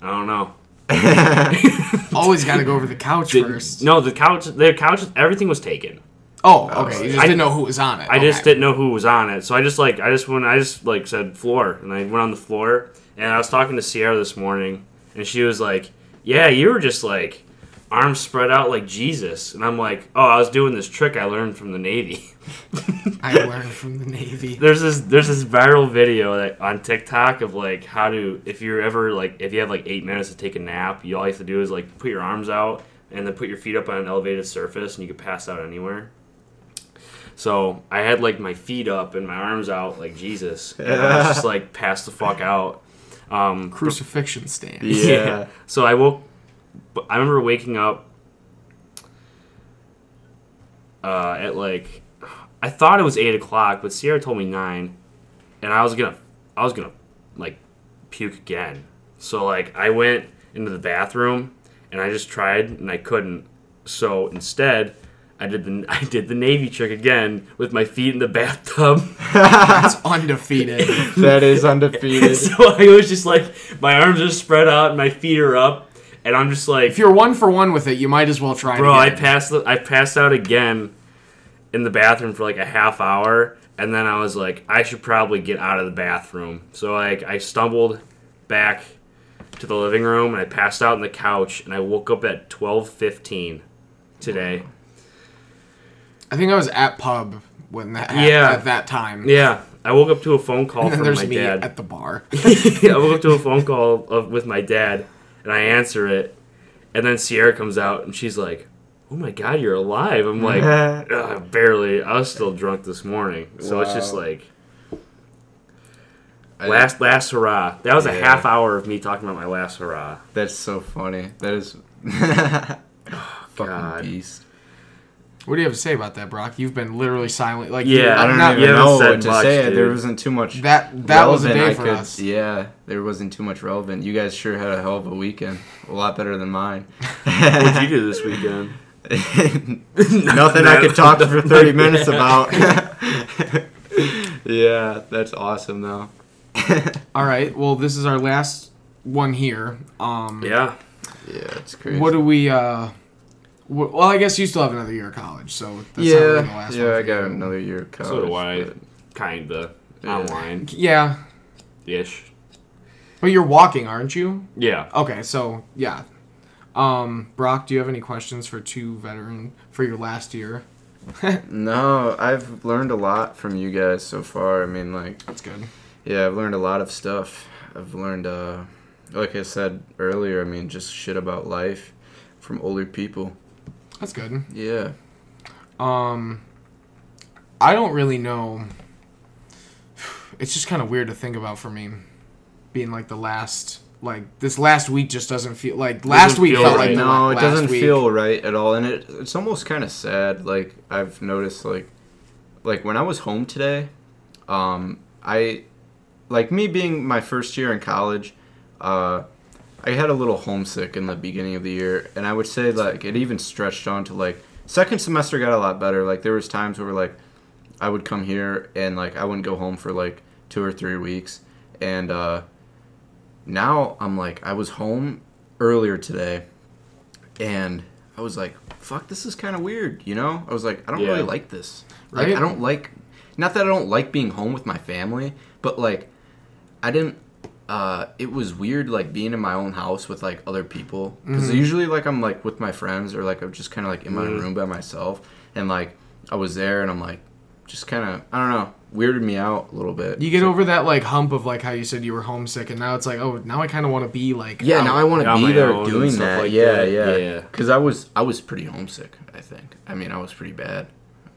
I don't know. Always got to go over the couch Did- first. No, the couch, the couch, everything was taken. Oh, okay. You just I- didn't know who was on it. I just didn't know who was on it, so I just like I just went I just like said floor, and I went on the floor, and I was talking to Sierra this morning, and she was like, "Yeah, you were just like arms spread out like Jesus," and I'm like, "Oh, I was doing this trick I learned from the Navy." I learned from the Navy. there's this there's this viral video that on TikTok of like how to if you're ever like if you have like eight minutes to take a nap, you all you have to do is like put your arms out and then put your feet up on an elevated surface, and you can pass out anywhere. So I had like my feet up and my arms out like Jesus, and I was just like passed the fuck out. Um, Crucifixion stand. Yeah. So I woke. I remember waking up uh, at like I thought it was eight o'clock, but Sierra told me nine, and I was gonna, I was gonna, like, puke again. So like, I went into the bathroom, and I just tried, and I couldn't. So instead, I did the I did the navy trick again with my feet in the bathtub. That's undefeated. That is undefeated. so I was just like, my arms are spread out, and my feet are up, and I'm just like, if you're one for one with it, you might as well try. it Bro, I again. passed. I passed out again in the bathroom for like a half hour, and then I was like, I should probably get out of the bathroom. So like, I stumbled back to the living room, and I passed out on the couch, and I woke up at twelve fifteen today. I think I was at pub when that Yeah. at that time. Yeah, I woke up to a phone call And then from there's my me dad. at the bar. I woke up to a phone call of, with my dad, and I answer it, and then Sierra comes out, and she's like, "Oh my God, you're alive!" I'm like, "Ugh, "Barely. I was still drunk this morning, so it's just like last last hurrah." That was a half hour of me talking about my last hurrah. That's so funny. That is oh, fucking God. beast. What do you have to say about that, Brock? You've been literally silent. Like Yeah, I don't not, even know what to much, say. dude. There wasn't too much. that that was a relevant day for could- us. Yeah, there wasn't too much relevant. You guys sure had a hell of a weekend. A lot better than mine. What'd you do this weekend? Nothing I could talk for 30 minutes about. yeah, that's awesome though. All right. Well, this is our last one here. Um, Yeah, Yeah, it's crazy. What do we? uh wh- Well, I guess you still have another year of college, so that's not really yeah, the last yeah, one I got another year of college. so do I. Kinda Yeah. online Yeah, ish. but you're walking, aren't you? Yeah. Okay, so yeah. Um, Brock, do you have any questions for two veteran for your last year? No, I've learned a lot from you guys so far. I mean, like, That's good. yeah, I've learned a lot of stuff. I've learned, uh, like I said earlier, I mean, just shit about life from older people. That's good. Yeah. Um, I don't really know. It's just kind of weird to think about for me, being like the last, like this last week just doesn't feel like last week felt right. like the no, it doesn't week. feel right at all, and it it's almost kind of sad. Like I've noticed, like like when I was home today, um, I like me being my first year in college, uh, I had a little homesick in the beginning of the year, and I would say like it even stretched on to like second semester got a lot better. Like there was times where like I would come here and like I wouldn't go home for like two or three weeks, and uh, now I'm like I was home earlier today, and I was like, "Fuck, this is kind of weird," you know? I was like, I don't Yeah. really like this. Like Right. I don't like, not that I don't like being home with my family, but like I didn't. Uh, it was weird like being in my own house with like other people because usually like I'm like with my friends or like I'm just kind of like in my Mhm. room by myself and like I was there and I'm like just kind of I don't know weirded me out a little bit. You get over that like hump of like how you said you were homesick, and now it's like, oh, now I kind of want to be like, Yeah, out. now I want to be there doing stuff that. like yeah, that. yeah, Yeah. Because I was I was pretty homesick. I think. I mean, I was pretty bad.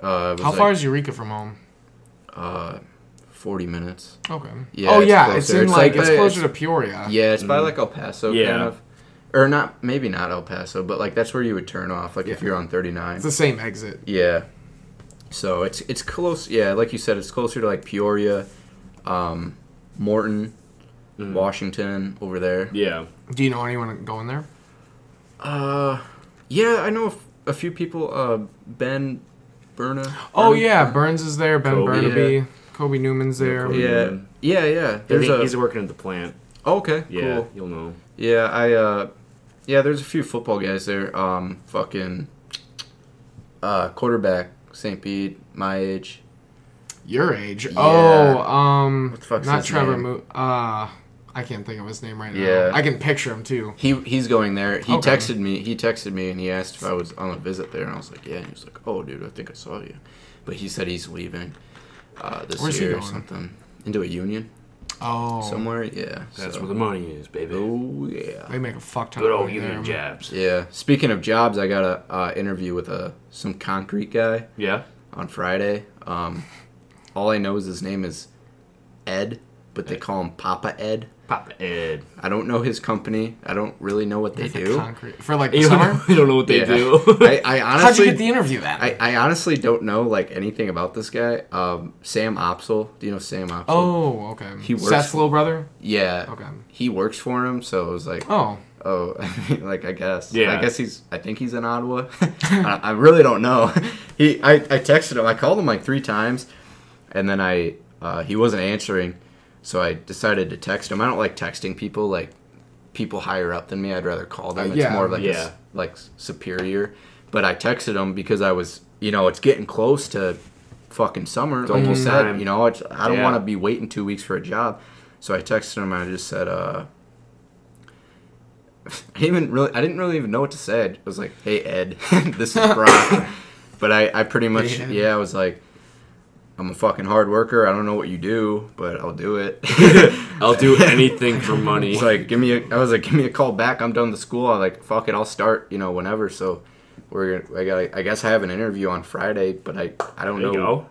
Uh, was How like, far is Eureka from home? Uh, forty minutes. Okay. Yeah, oh it's yeah, closer. it's in It's like, like it's the- closer to Peoria. Yeah, it's by Mm. like El Paso, Yeah. kind of, or not maybe not El Paso, but like that's where you would turn off, like if you're on thirty nine. It's the same exit. Yeah. So it's it's close. Yeah, like you said, it's closer to like Peoria, um, Morton, Mhm. Washington over there. Yeah. Do you know anyone going there? Uh, yeah, I know a, f- a few people. Uh, Ben Berna. Oh Bern- yeah, Burns is there. Ben Kobe, Burnaby, Kobe Newman's there. Kobe. Yeah, yeah, yeah. There's think a. he's working at the plant. oh, okay, Yeah, cool. you'll know. Yeah, I. uh Yeah, there's a few football guys there. Um, fucking. Uh, quarterback St. Pete, my age. Your age? Yeah. Oh, um, What the fuck's not his Trevor. name? Mo- uh, I can't think of his name right now. Yeah. I can picture him too. He he's going there. He Okay. texted me. He texted me and he asked if I was on a visit there, and I was like, yeah. And he was like, oh, dude, I think I saw you. But he said he's leaving uh, this Where's year or something into a union Oh, somewhere. Yeah. That's so- where the money is, baby. Oh yeah. they make a fuck ton Good of old union there. jabs. Yeah. Speaking of jobs, I got a uh, interview with a some concrete guy Yeah. on Friday. Um, all I know is his name is Ed, but they call him Papa Ed. Papa Ed. I don't know his company. I don't really know what they The do. concrete for like the You summer. don't, you don't know what they Yeah. do. I, I How'd you honestly, get the interview then? I, I honestly don't know like anything about this guy. Um, Sam Opsel. Do you know Sam Opsel? oh, okay. He works Seth's for- little brother. yeah. Okay. He works for him, so it was like, Oh, oh, like I guess. Yeah. I guess he's. I think he's in Ottawa. I, I really don't know. He. I, I texted him. I called him like three times, and then I. Uh, he wasn't answering, so I decided to text him. I don't like texting people like people higher up than me. I'd rather call them. Uh, It's yeah. more of like a s- Yeah. like superior. But I texted him because I was, you know, it's getting close to fucking summer. Like you almost said, time. you know, it's, I don't Yeah. want to be waiting two weeks for a job. So I texted him. and I just said, uh, I didn't even really, I didn't really even know what to say. I was like, "Hey Ed, this is Brock," but I, I pretty much, Hey, yeah, I was like, "I'm a fucking hard worker. I don't know what you do, but I'll do it." I'll do anything for money. It's like, give me a, I was like, give me a call back. I'm done with the school. I like, fuck it, I'll start, you know, whenever. So we're, gonna- I got, I guess I have an interview on Friday, but I, I don't There know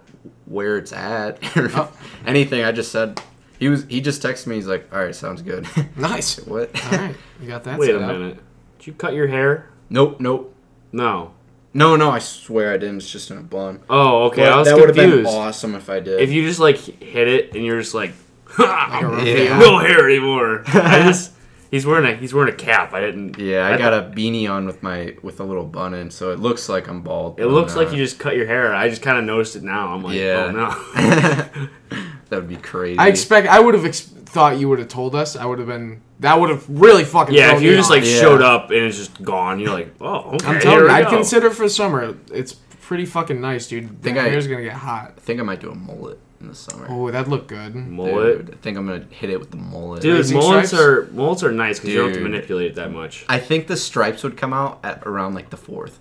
where it's at or Oh. anything. I just said, he was, he just texted me. He's like, all right, sounds good. nice. what? All right, you got that. Wait a up. minute. Did you cut your hair? Nope, nope. No. No, no, I swear I didn't. It's just in a bun. Oh, okay. But I was that would have been awesome if I did. If you just like hit it and you're just like, ha, Like a I'm Yeah. no hair anymore. I just he's wearing a he's wearing a cap. I didn't. yeah, I, I got a beanie on with my with a little bun in, so it looks like I'm bald. It looks I'm like uh, you just cut your hair. I just kind of noticed it now. I'm like, Yeah. oh no. that would be crazy. I expect. I would have ex- thought you would have told us. I would have been. That would have really fucking. yeah, thrown if you me just off. like Yeah. showed up and it's just gone, you're like, oh, okay. I'm here telling we you, I'd go. consider for summer. It's pretty fucking nice, dude. The Think I- hair's gonna get hot. I think I might do a mullet in the summer. Oh, that'd look good. mullet. Dude, I think I'm gonna hit it with the mullet. Dude, Racing mullets stripes? are mullets are nice because you don't have to manipulate it that much. I think the stripes would come out at around like the fourth,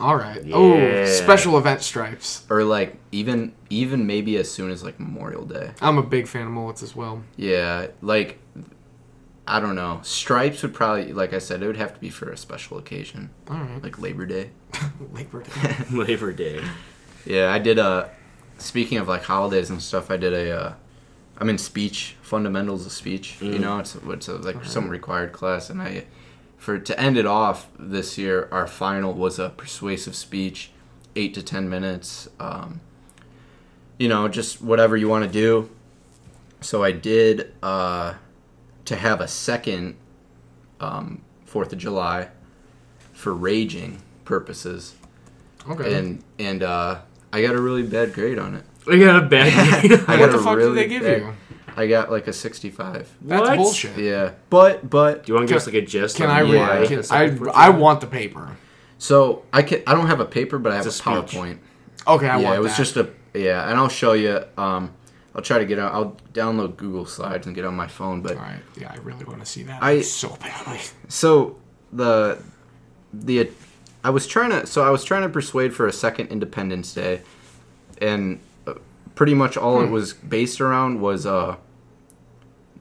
All right. Oh, special event stripes. or like even even maybe as soon as like Memorial Day. I'm a big fan of mullets as well. Yeah, like I don't know. Stripes would probably, like I said, it would have to be for a special occasion, All right. like Labor Day. Labor Day. Labor Day. Yeah, I did a. Speaking of like holidays and stuff, I did a. Uh, I'm in speech, fundamentals of speech. You Mm. know, it's it's a, like some required class, and I, for to end it off this year, our final was a persuasive speech, eight to ten minutes. Um, you know, just whatever you want to do. So I did uh, to have a second um, Fourth of July for raging purposes Okay. and and uh, I got a really bad grade on it. I got a bad grade. I what got the a fuck really did they give bad- you? I got like a 65. That's What? bullshit. Yeah, but but Do you want to give us like a gist? Can of I Yeah. why read? the Can, second I Fourth of I want the paper. so I can I don't have a paper, but I have a, It's a speech. PowerPoint. Okay, I yeah, want it was that. just a yeah, and I'll show you. Um, I'll try to get out. I'll download Google Slides and get on my phone. But All right. Yeah, I really want to see that. I- so badly. So the the I was trying to so I was trying to persuade for a second Independence Day, and pretty much all it Hmm. was based around was uh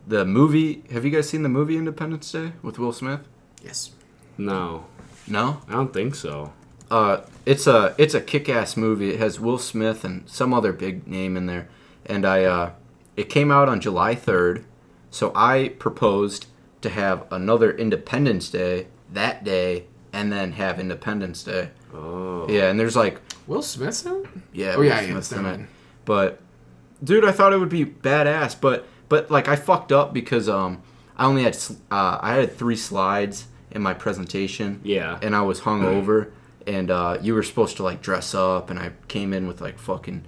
the movie. Have you guys seen the movie Independence Day with Will Smith? Yes. No, No. I don't think so. Uh, it's a it's a kick-ass movie. It has Will Smith and some other big name in there, and I uh, it came out on July third, so I proposed to have another Independence Day that day, and then have Independence Day. Oh, Yeah, and there's like Will Smith's in it? yeah, Oh Will yeah, yeah. Smith's It's in it. But dude, I thought it would be badass, but but like I fucked up because um I only had uh, I had three slides in my presentation yeah. and I was hung over, and uh, you were supposed to like dress up, and I came in with like fucking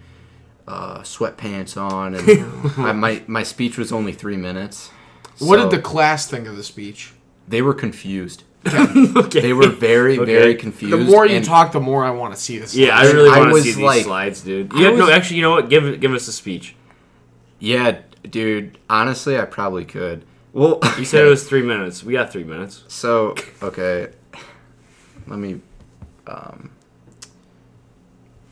uh, sweatpants on, and I, my my speech was only three minutes. What So did the class think of the speech? They were confused. okay. They were very Okay. very confused. The more you and talk, the more I want to see this. Yeah, I really want to was see these like- slides, dude. I Yeah, no, actually, you know what? Give give us a speech. Yeah, dude. Honestly, I probably could. Well, You said it was three minutes. We got three minutes. so. Okay, let me um,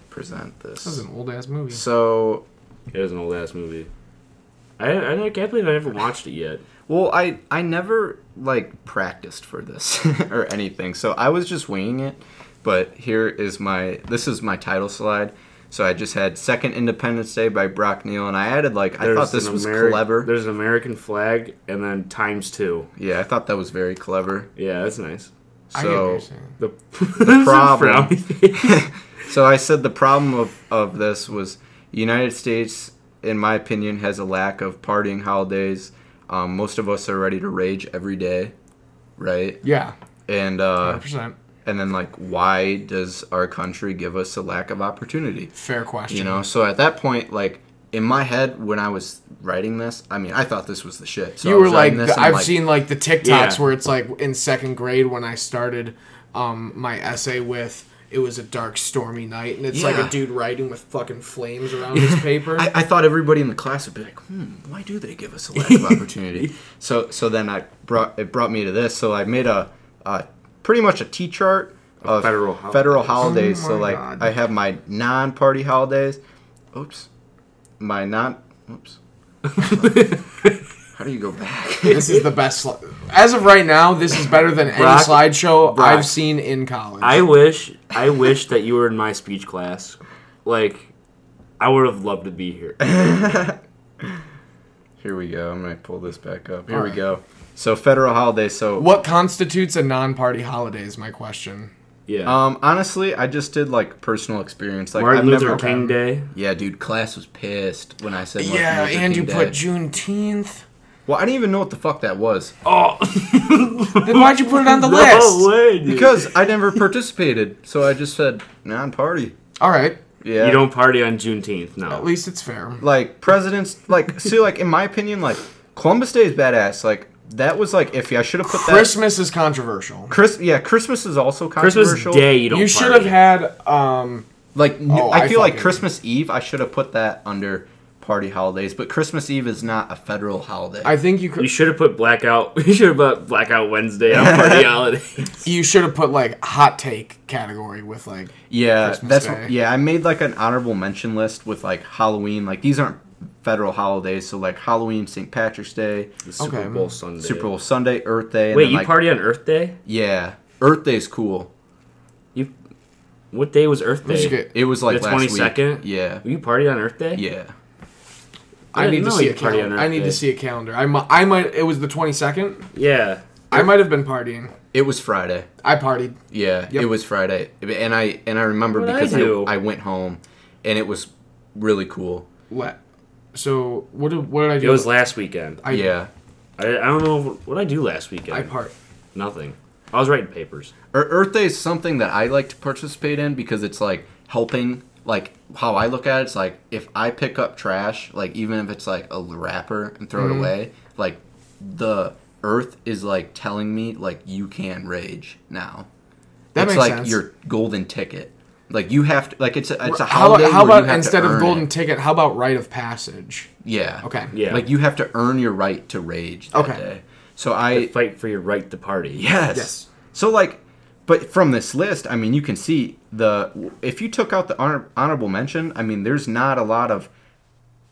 present This this. is an old ass movie. So It is an old ass movie. I, I, I can't believe I never watched it yet. Well, I I never like practiced for this or anything, so I was just winging it. But here is my this is my title slide. So I just had Second Independence Day by Brock Neal, and I added like I There's thought this was Ameri- clever. There's an American flag and then times two. Yeah, I thought that was very clever. Yeah, that's nice. I get what you're So saying. The, the problem- So I said the problem of, of this was United States, in my opinion, has a lack of partying holidays. Um, most of us are ready to rage every day, right? Yeah, And uh, 100%. and then like, why does our country give us a lack of opportunity? Fair question. You know, so at that point, like in my head when I was writing this, I mean, I thought this was the shit. So you were like, this I've like, seen like the TikToks Yeah. where it's like in second grade when I started um, my essay with it was a dark, stormy night, and it's like a dude writing with fucking flames around his paper. I, I thought everybody in the class would be like, "Hmm, why do they give us a lack of opportunity?" so, so then I brought it brought me to this. So I made a, a pretty much a T chart of federal federal holidays. holidays. Oh so like God. I have my non-party holidays. Oops, my non. Oops. How do you go back? this is the best. Sli- As of right now, this is better than any Brock- slideshow Brock. I've seen in college. I wish I wish that you were in my speech class. Like, I would have loved to be here. Here we go. I'm gonna pull this back up. Here All we right. go. So federal holidays. So what constitutes a non-party holiday is my question. Yeah. um, honestly, I just did like personal experience. Like Martin I've Luther never. King Day. Yeah, dude, class was pissed when I said Martin yeah, Luther and you King put Day. Juneteenth. Well, I didn't even know what the fuck that was Oh, Then why'd you put it on the no list? way, dude. because I never participated. So I just said non-party. All right, Yeah, you don't party on Juneteenth. No. At No. least it's fair. like presidents. Like, see, like in my opinion, like Columbus Day is badass. Like that was like iffy. I should have put that. Christmas is controversial. Chris, yeah, Christmas is also Christmas controversial. Day, you don't. Party. You should have party. had um, Like, n- Oh, I I feel like fucking- Christmas Eve. I should have put that under party holidays, but Christmas Eve is not a federal holiday. I think you could. You should have put blackout. You should have put blackout Wednesday on party holidays. You should have put like hot take category with like Yeah, Christmas that's Day. yeah. I made like an honorable mention list with like Halloween. Like these aren't federal holidays, so like Halloween, St. Patrick's Day, The Super Okay. Bowl Sunday. Super Bowl Sunday, Earth Day. Wait, then, you like, party on Earth Day? Yeah, Earth Day's cool. You. What day was Earth Day? It was like The 22nd? Yeah, You party on Earth Day? yeah. I, need to see a calendar. Earth I need Day. to see a calendar. I might. I might. It was the twenty second. Yeah. I might have been partying. It was Friday. I partied. Yeah, Yep. it was Friday, and I and I remember What'd I because I. I went home, and it was really cool. Let. So what did what did I do? It was last weekend. I, yeah, I, I don't know what I do last weekend. I part. Nothing. I was writing papers. Earth Day is something that I like to participate in because it's like helping. Like how I look at it, it's like if I pick up trash, like even if it's like a wrapper and throw Mhm. it away, like the Earth is like telling me like you can rage now. That it's makes like sense. your golden ticket. Like you have to like it's a it's a how holiday. about, how where you about have to instead of golden it. ticket? How about rite of passage? Yeah. Okay. Yeah. Like you have to earn your right to rage that Okay. day. So I Fight for your right to party. yes. Yes. So like but from this list, I mean you can see the if you took out the honor, honorable mention, I mean there's not a lot of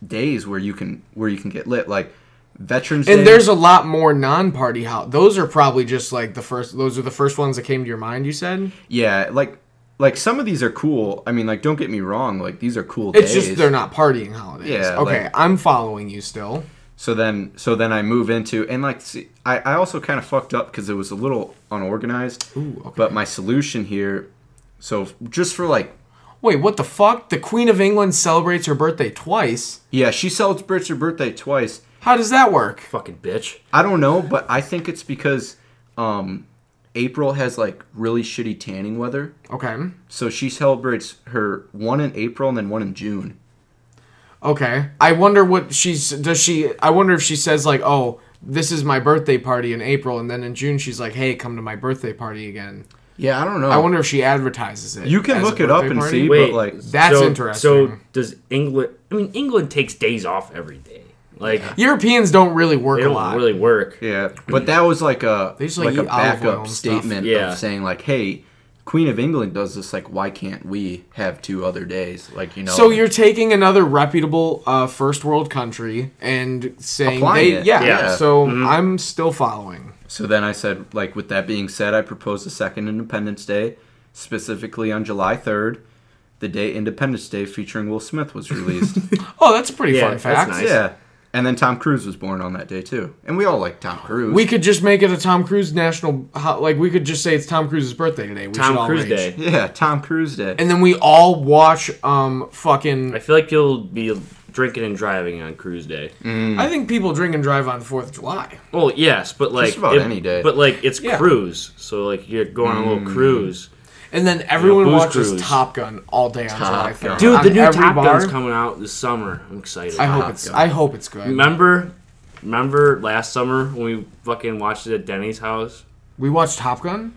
days where you can where you can get lit like Veterans Day. And there's a lot more non-party how those are probably just like the first those are the first ones that came to your mind you said yeah, like like some of these are cool. I mean like don't get me wrong, like these are cool it's days. just they're not partying holidays Yeah, okay like- i'm following you still So then, so then I move into and like see, I, I also kind of fucked up because it was a little unorganized. Ooh, okay. But my solution here, so just for like, wait what the fuck the queen of england celebrates her birthday twice yeah, she celebrates her birthday twice. how does that work Fucking bitch. I don't know, but I think it's because um, April has like really shitty tanning weather, okay so she celebrates her one in April and then one in June. Okay i wonder what she's does she i wonder if she says like oh this is my birthday party in april and then in june she's like hey come to my birthday party again Yeah, I don't know. i wonder if she advertises it You can as a look it up birthday and party. see. Wait, but, like- That's so, interesting. So does England? I mean, England takes days off every day. Like europeans don't really work they a don't lot really work. Yeah, but that was like a They just, like, like, a eat olive oil backup and stuff. statement Yeah. of saying like, "Hey, Queen of England does this. Like, why can't we have two other days? Like, you know." So you're taking another reputable uh, first world country and saying Applying they, it, yeah. yeah. So Mm-hmm. I'm still following. So then I said, like, with that being said, I propose a second Independence Day, specifically on July 3rd. the day Independence Day featuring Will Smith was released. Oh, that's a pretty Yeah, fun that's fact. nice. yeah. And then Tom Cruise was born on that day too. And we all like Tom Cruise. We could just make it a Tom Cruise national. Like we could just say it's Tom Cruise's birthday today. We should Tom Cruise rage. Day. yeah, Tom Cruise Day. and then we all watch um fucking. I feel like you'll be drinking and driving on cruise day. I think people drink and drive on Fourth of July. Well, yes, but like about any day. But like it's Yeah. cruise, so like you're going on a little cruise. And then everyone booze watches cruise. Top Gun all day on July Gun. 3rd. Dude, On the new every Top bar. Gun's coming out this summer. I'm excited. I hope it's. Gun. I hope it's good. Remember, remember last summer when we fucking watched it at Denny's house? We watched Top Gun.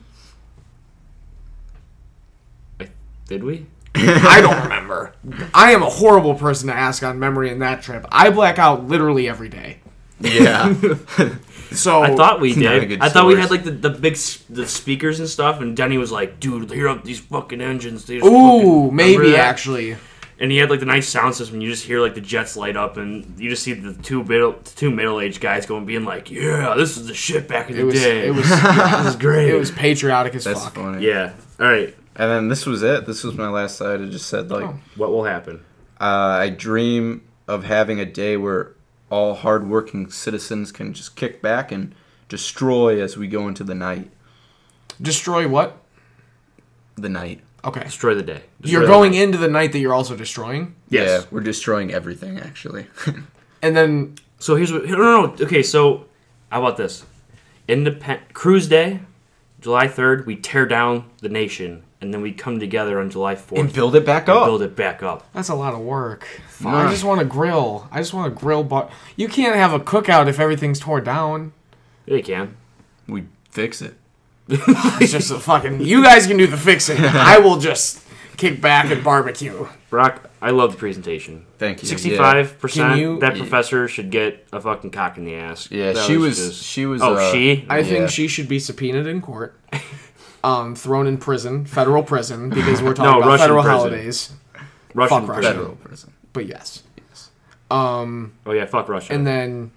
Did we? I don't remember. I am a horrible person to ask on memory in that trip. I black out literally every day. yeah. So I thought we Not a did. good I thought we had like the, the big s- the speakers and stuff, and Denny was like, "Dude, hear up these fucking engines." They Ooh, fucking-" maybe that? actually. And he had like the nice sound system. You just hear like the jets light up, and you just see the two middle two middle aged guys going, being like, "Yeah, this is the shit back in It the was. day. It was. this is great." It was patriotic as That's fuck. funny. yeah. All right. And then this was it. This was my last side. It just said like Oh. What will happen? uh, I dream of having a day where all hardworking citizens can just kick back and destroy as we go into the night. Destroy what? The night. Okay. Destroy the day. You're Destroy the going into the night that you're also destroying, Yes. Yeah, we're destroying everything actually. and then So here's what. No, no, no. Okay, so how about this? Independent Cruise Day, July third. We tear down the nation, and then we come together on July fourth and build it back and up. build it back up. that's a lot of work. Nah. I just want to grill. I just want to grill. But you can't have a cookout if everything's torn down. Yeah, you can. We fix it. It's just a fucking. You guys can do the fixing. I will just kick back and barbecue. Brock, I love the presentation. Thank you. Sixty-five Can percent. you- That professor should get a fucking cock in the ass. Yeah, That she was. just- She was. Oh, uh, she. I Yeah. think she should be subpoenaed in court, um, thrown in prison, federal prison, because we're talking No, about Russian federal prison. holidays. Russian fuck prison. Russia. federal prison. But yes. Um, Oh yeah, fuck Russia. and then,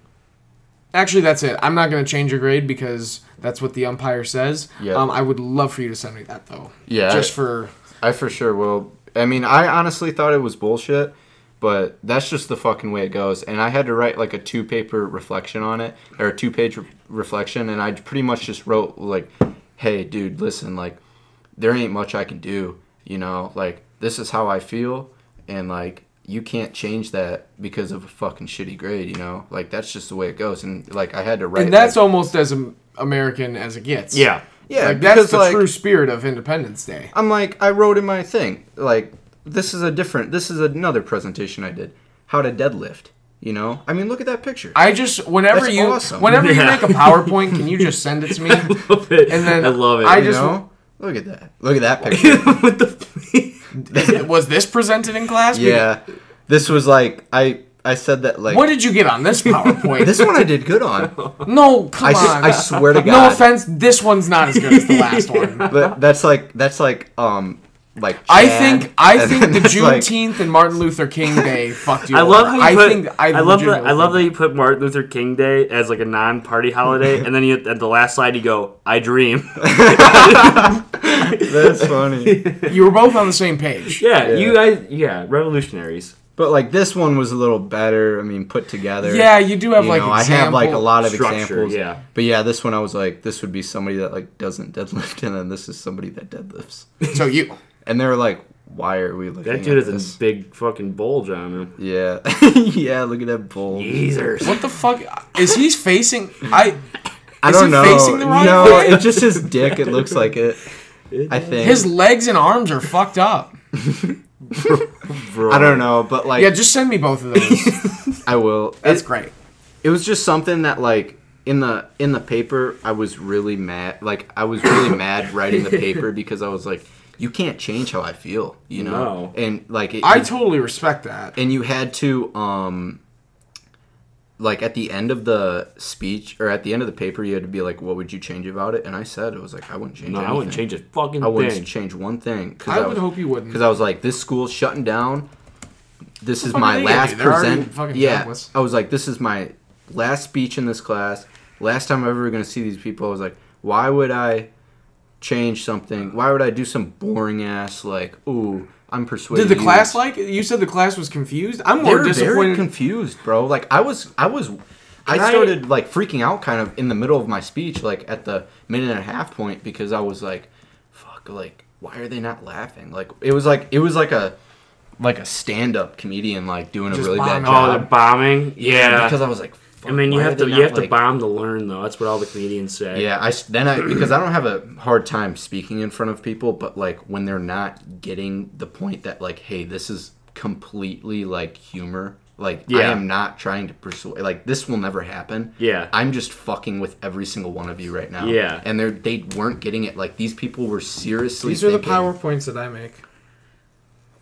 actually, that's it. I'm not gonna change your grade because that's what the umpire says. Yeah. Um, I would love for you to send me that though. Yeah, Just I- for I for sure will. I mean, I honestly thought it was bullshit, but that's just the fucking way it goes. And I had to write like a two paper reflection on it, or a two page re- reflection, and I pretty much just wrote like, "Hey, dude, listen, like, there ain't much I can do. You know, like this is how I feel, and like." You can't change that because of a fucking shitty grade, you know. Like that's just the way it goes, and like I had to write. and that's like, almost as American as it gets. yeah. yeah, like that's the like, true spirit of Independence Day. I'm like, I wrote in my thing, like, this is a different, this is another presentation I did. How to deadlift, you know? I mean, look at that picture. I just whenever That's you awesome. whenever you make a PowerPoint, can you just send it to me? Love it. And then I love it. I you just- know? Look at that. Look at that picture. what the? Was this presented in class? yeah. This was like, I I said that, like, What did you get on this PowerPoint? this one I did good on. no, come I, s- on. I swear to God. no offense, this one's not as good as the last one. But that's like, that's like, um, like, I think I think the it's like- Juneteenth and Martin Luther King Day fucked you. I love how over. you put. I think I, I, love that. I love that you put Martin Luther King Day as like a non-party holiday, and then you at the last slide you go, "I dream." That's funny. you were both on the same page. yeah, Yeah. you guys. Yeah, revolutionaries. But like, this one was a little better. I mean, put together. Yeah, you do have you like know, I have like a lot of Structure, examples. yeah. But yeah, this one I was like, this would be somebody that like doesn't deadlift, and then this is somebody that deadlifts. So you And they were like, why are we looking at That at dude has this? a big fucking bulge on him. Yeah, yeah. Look at that bull. Jesus. what the fuck is he facing? I I Is don't he know. facing the right no, way? it's just his dick. It looks like it. I think. his legs and arms are fucked up. Bro. I don't know, but like, Yeah, just send me both of those. I will. That's It, great. it was just something that like in the in the paper, I was really mad. Like I was really mad writing the paper because I was like, you can't change how I feel, you know. No. And like, it, I you- totally respect that. and you had to um like at the end of the speech or at the end of the paper you had to be like what would you change about it and i said it was like i wouldn't change No, anything I wouldn't change a fucking i wouldn't thing. change one thing I would was, hope you wouldn't. because i was like this school's shutting down this is my are they gonna last do? They're already present yeah i was like this is my last speech in this class last time i'm ever going to see these people i was like why would i change something why would i do some boring ass like ooh I'm persuaded. Did the class like? You said the class was confused. I'm They more were very disappointed. confused, bro. Like I was, I was, I I- started like freaking out kind of in the middle of my speech, like at the minute and a half point, because I was like, "Fuck!" Like, why are they not laughing? Like, it was like it was like a like a stand-up comedian like doing a Just really bad bombing. Oh, the job. bombing. Yeah. because I was like, I mean, you why have to you not, have to bomb to learn though. That's what all the comedians say. Yeah, I s- then I because I don't have a hard time speaking in front of people, but like when they're not getting the point that like, hey, this is completely like humor. Like I am not trying to persuade. Like this will never happen. Yeah. I'm just fucking with every single one of you right now. Yeah. and they they weren't getting it. Like these people were seriously. These are the powerpoints that I make.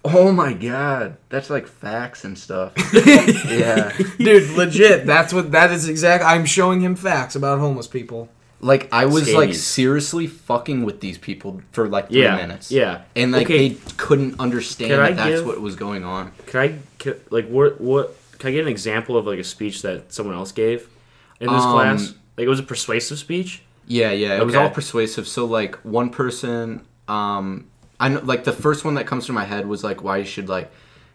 Oh my god, that's like facts and stuff. yeah, Dude, legit. That's what that is exact. I'm showing him facts about homeless people. like I was like seriously fucking with these people for like three Yeah. minutes. Yeah. and like Okay. they couldn't understand Can I that that's give- what was going on. Can I can, like what what can I get an example of like a speech that someone else gave in this Um, class? Like it was a persuasive speech. Yeah, yeah, it was all persuasive. So like one person, um, I know like the first one that comes to my head was like why you should like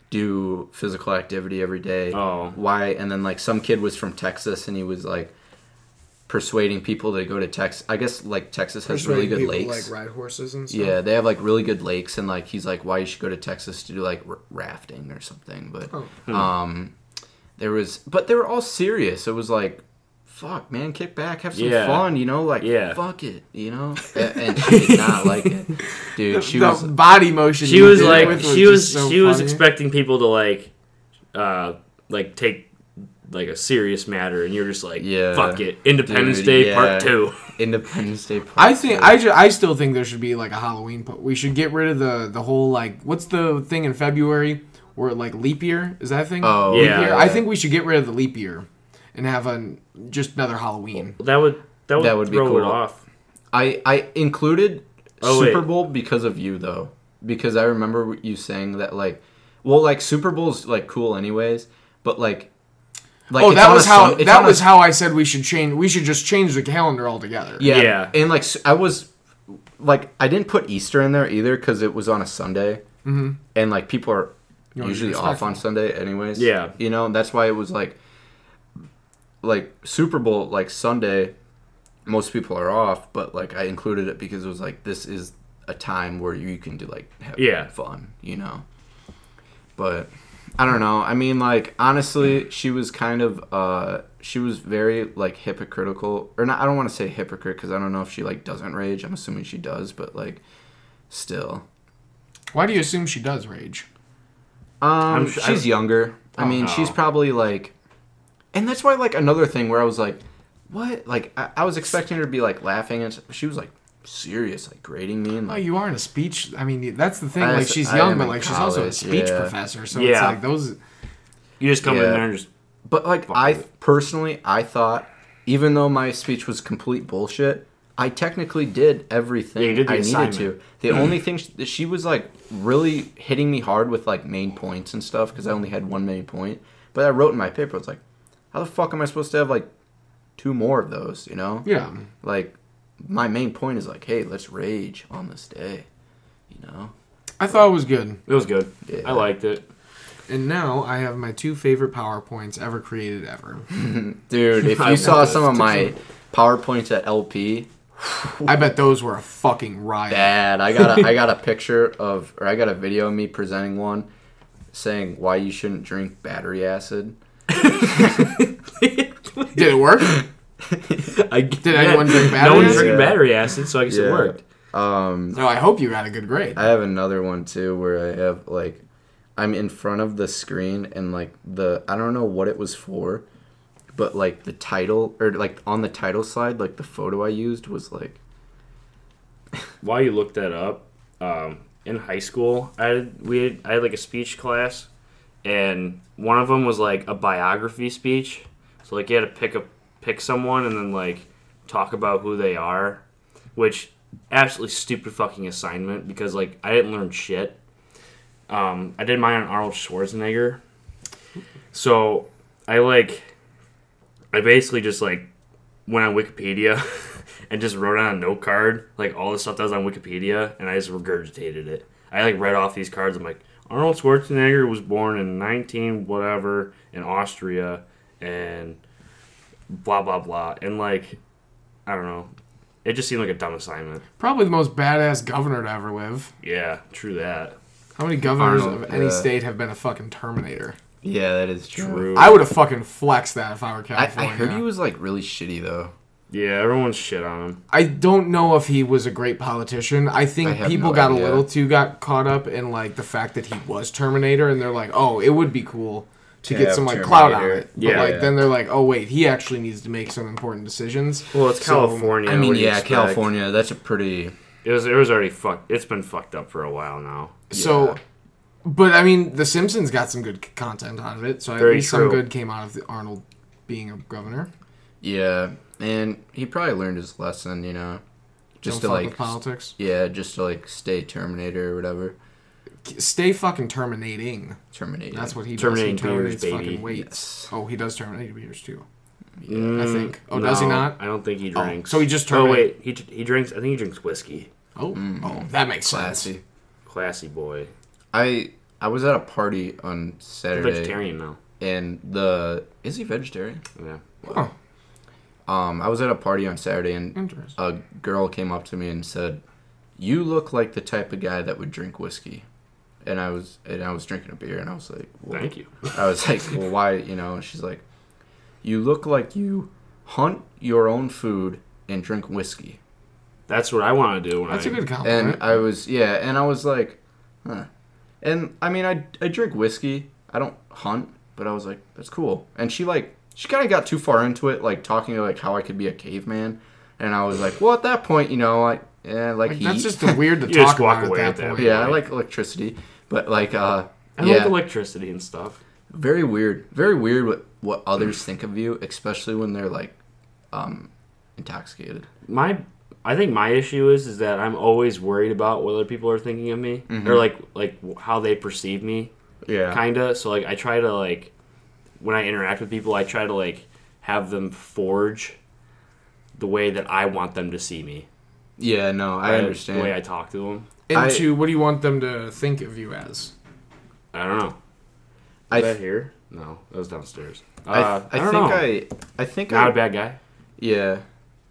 do physical activity every day. Oh. why? And then like some kid was from Texas and he was like persuading people to go to Texas. I guess like Texas has really good People, lakes. like ride horses and stuff. Yeah, they have like really good lakes, and like he's like, why you should go to Texas to do like r- rafting or something. But Oh. um, there was, but they were all serious. It was like, fuck, man, kick back, have some Yeah. fun, you know, like Yeah. fuck it, you know. And she did not like it, dude. She the was body motion. She was like with she was just so she was expecting people to like uh like take like a serious matter and you're just like Yeah. fuck it Independence Dude, Day yeah. part 2. Independence Day. part I think two. I, ju- I still think there should be like a Halloween. But we should get rid of the the whole like what's the thing in February where like leap year is that a thing? Oh, Leap yeah. year? I think we should get rid of the leap year and have a just another Halloween. That would that would, That would be throw it cool. off. I I included Oh, Super wait. Bowl because of you though, because I remember you saying that like, well, like Super Bowl's like cool anyways, but like, like oh, that was how Sun- that on a- was how I said we should change. We should just change the calendar altogether. yeah, Yeah. and like I was like I didn't put Easter in there either because it was on a Sunday, mm-hmm. and like people are You wanna usually off on. Sunday anyways. Yeah. you know that's why it was like, like Super Bowl like Sunday, most people are off, but like I included it because it was like this is a time where you can do like have Yeah. fun, you know. But I don't know. I mean, like honestly, she was kind of uh she was very like hypocritical, or not. I don't want to say hypocrite because I don't know if she like doesn't rage. I'm assuming she does, but like still. Why do you assume she does rage? Um, su- she's I- younger. I Oh, mean, no. she's probably like, and that's why like another thing where I was like, what? Like I, I was expecting her to be like laughing, and she was like serious, like grading me, and oh, like, Oh, you are in a speech. I mean, that's the thing. I Like she's I young, but in like she's also a speech yeah. professor. So it's like those. You just come in there and just But like I personally, I thought, even though my speech was complete bullshit, I technically did everything Yeah, did the I needed assignment. to. The only thing sh- she was like really hitting me hard with like main points and stuff because I only had one main point. But I wrote in my paper, it's like, how the fuck am I supposed to have like two more of those? You know? Yeah. Like, my main point is like, hey, let's rage on this day. You know? I thought it was good. it was good. Yeah. I liked it. And now I have my two favorite PowerPoints ever created ever. Dude, if you saw some of my PowerPoints at LP, I bet those were a fucking riot. bad. I got a, I got a picture of, or I got a video of me presenting one saying why you shouldn't drink battery acid. Did it work? I, Did anyone drink No battery one acid? drank Yeah. battery acid, so I guess it worked. Um, No, I hope you got a good grade. I have another one too where I have like, I'm in front of the screen and like the, I don't know what it was for, but like the title, or like on the title slide, like the photo I used was like, While you looked that up, um, in high school, I had, we had, I had like a speech class, and one of them was like a biography speech. So like you had to pick a pick someone and then like talk about who they are, which absolutely stupid fucking assignment because like I didn't learn shit. Um, I did mine on Arnold Schwarzenegger, so I like I basically just like went on Wikipedia and just wrote on a note card like all the stuff that was on Wikipedia and I just regurgitated it. I like read off these cards. I'm like, Arnold Schwarzenegger was born in 19 whatever in Austria and blah blah blah and like I don't know. It just seemed like a dumb assignment. Probably the most badass governor to ever live. Yeah, true that. How many governors Arnold, of any yeah. state have been a fucking Terminator? Yeah, that is true. True. I would have fucking flexed that if I were I, California. I heard he was like really shitty though. Yeah, everyone's shit on him. I don't know if he was a great politician. I think I people no got idea. a little too got caught up in like the fact that he was Terminator, and they're like, "Oh, it would be cool to To get some like clout on it." But Yeah. like then they're like, "Oh wait, he actually needs to make some important decisions." Well, it's So, California. I mean, what do you yeah, expect? California. That's a pretty. It was. It was already fucked. It's been fucked up for a while now. So, but I mean, The Simpsons got some good content out of it, so at Very least some good came out of the Arnold being a governor. Yeah, and he probably learned his lesson. You know, just Don't to like. politics. Yeah, just to like stay Terminator or whatever. Stay fucking terminating. Terminator. That's what he Terminating does. He beers, terminates baby. fucking weights. Yes. Oh, he does terminate beers too. Mm, I think. Oh, does he not? I don't think he Oh, drinks. so he just Oh terminate- wait, he he drinks. I think he drinks whiskey. Oh, oh, that makes sense. Classy. Classy boy. I I was at a party on Saturday, Vegetarian now. and the is he vegetarian? Yeah. Oh, Um, I was at a party on Saturday, and a girl came up to me and said, "You look like the type of guy that would drink whiskey." And I was and I was drinking a beer, and I was like, well, Thank you. I was like, "Well, why?" You know, and she's like, "You look like you hunt your own food and drink whiskey." That's what I want to do. When That's I, a good compliment. And I was yeah, and I was like, huh. And I mean, I I drink whiskey. I don't hunt, but I was like, that's cool. And she like she kind of got too far into it, like talking like how I could be a caveman. And I was like, well, at that point, you know, like yeah, like, like, heat. that's just weird to You talk just walk about away at at that that point. yeah, I like electricity, but like uh, I yeah, like electricity and stuff. very weird, very weird what what others think of you, especially when they're like um intoxicated. My, I think my issue is is that I'm always worried about what other people are thinking of me Mm-hmm. or like like how they perceive me, Yeah, kinda. So like I try to like when I interact with people, I try to like have them forge the way that I want them to see me. yeah, no, I Right? understand. the way I talk to them. Into what do you want them to think of you as? I don't know. I Is that here? No, that was downstairs. Uh, I, I, I, don't think know. I I think Not I a bad guy. yeah.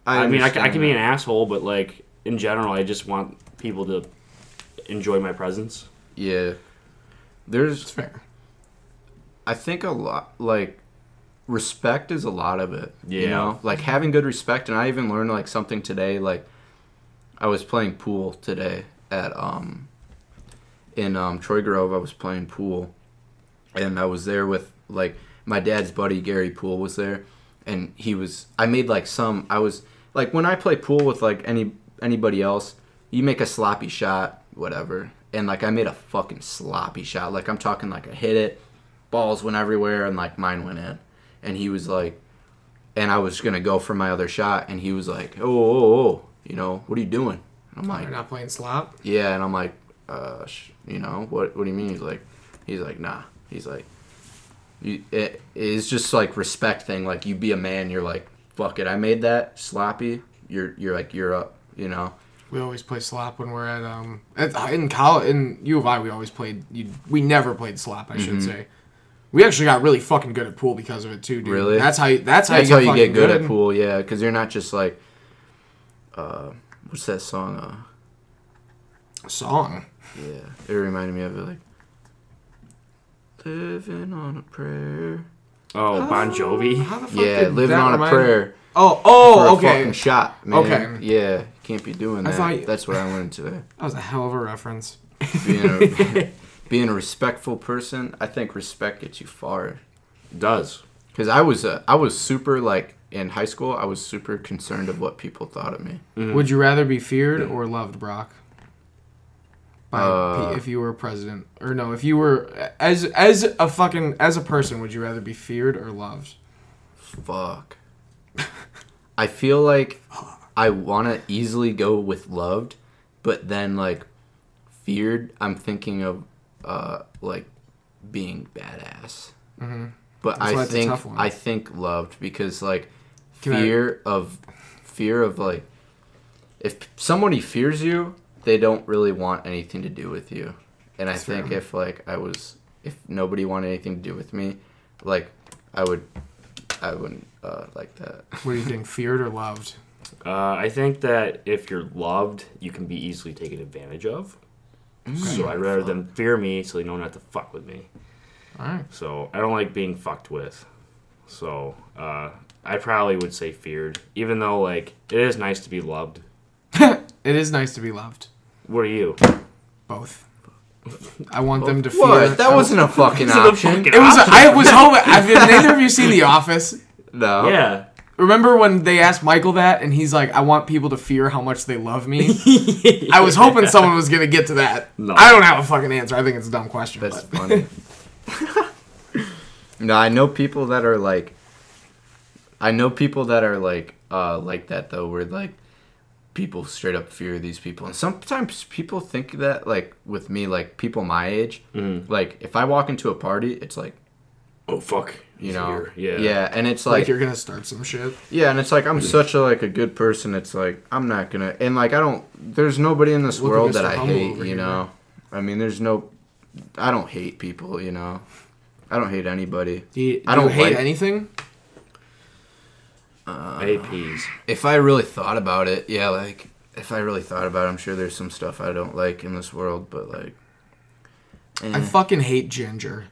I, mean, I, understand can be an asshole, but like in general, I just want people to enjoy my presence. Yeah. It's There's fair. I think a lot like respect is a lot of it. Yeah. You know? Like having good respect and I even learned like something today like I was playing pool today at um in um Troy Grove I was playing pool and I was there with like my dad's buddy Gary Poole was there and he was I made like some I was like when I play pool with like any anybody else you make a sloppy shot whatever and like I made a fucking sloppy shot like I'm talking like I hit it balls went everywhere and like mine went in and he was like and I was gonna go for my other shot and he was like oh oh oh you know what are you doing and I'm like You're not playing slop. yeah, and I'm like, uh, sh- you know, what? What do you mean? He's like, he's like, nah. He's like, you, it is just like respect thing. Like you be a man, you're like, fuck it, I made that sloppy. You're you're like you're up, you know. We always play slop when we're at um at, in college in U of I. We always played. You, we never played slop. I should say. We actually got really fucking good at pool because of it too, dude. Really? That's how. You, that's how That's you how get you fucking get good, at pool, yeah, because you're not just like, uh, what's that song? Uh, Song. yeah, it reminded me of it like, living on a prayer. Oh, Bon Jovi. How the fuck Yeah, did living that on a remind- prayer. Oh, oh, for oh, a okay. fucking shot, man. Okay. Yeah, can't be doing I that. thought you- That's what I learned today. That was a hell of a reference. Being a, being a respectful person, I think respect gets you far. Does. Because I was uh, I was super like in high school. I was super concerned of what people thought of me. Would you rather be feared or loved, Brock? By Uh, if you were a president, or no, if you were as as a fucking as a person, would you rather be feared or loved? Fuck. I feel like I want to easily go with loved, but then like feared, I'm thinking of uh like being badass. Mm-hmm. But That's I think. I think loved because like Can I- fear of fear of like if somebody fears you, they don't really want anything to do with you. and I think fair. if like I was if nobody wanted anything to do with me, like I would I wouldn't uh, like that. What do you think? Feared or loved? Uh, I think that if you're loved, you can be easily taken advantage of. So I'd rather them fear me so they know not to fuck with me. All right. So I don't like being fucked with. So uh, I probably would say feared, even though like it is nice to be loved. It is nice to be loved. What are you? Both. I want them to fear. What? That I- wasn't a fucking This a option. fucking It was. option. I was hoping. Have neither of you seen The Office? No. Yeah. Remember when they asked Michael that, and he's like, "I want people to fear how much they love me." I was hoping someone was gonna get to that. No. I don't have a fucking answer. I think it's a dumb question. That's but- funny. no, I know people that are like. I know people that are like uh like that though, where like people straight up fear these people, and sometimes people think that like with me, like people my age, Mm-hmm. like if I walk into a party, it's like Oh fuck. you know, here. Yeah. yeah, and it's like, like you're gonna start some shit. yeah, and it's like I'm such a like a good person. It's like I'm not gonna and like I don't. There's nobody in this Look world that I hate. You here. know, I mean, there's no. I don't hate people. You know, I don't hate anybody. Do you, do I don't you hate like- anything? I hate peas. If I really thought about it, yeah, like if I really thought about it, I'm sure there's some stuff I don't like in this world, but like. eh, I fucking hate ginger.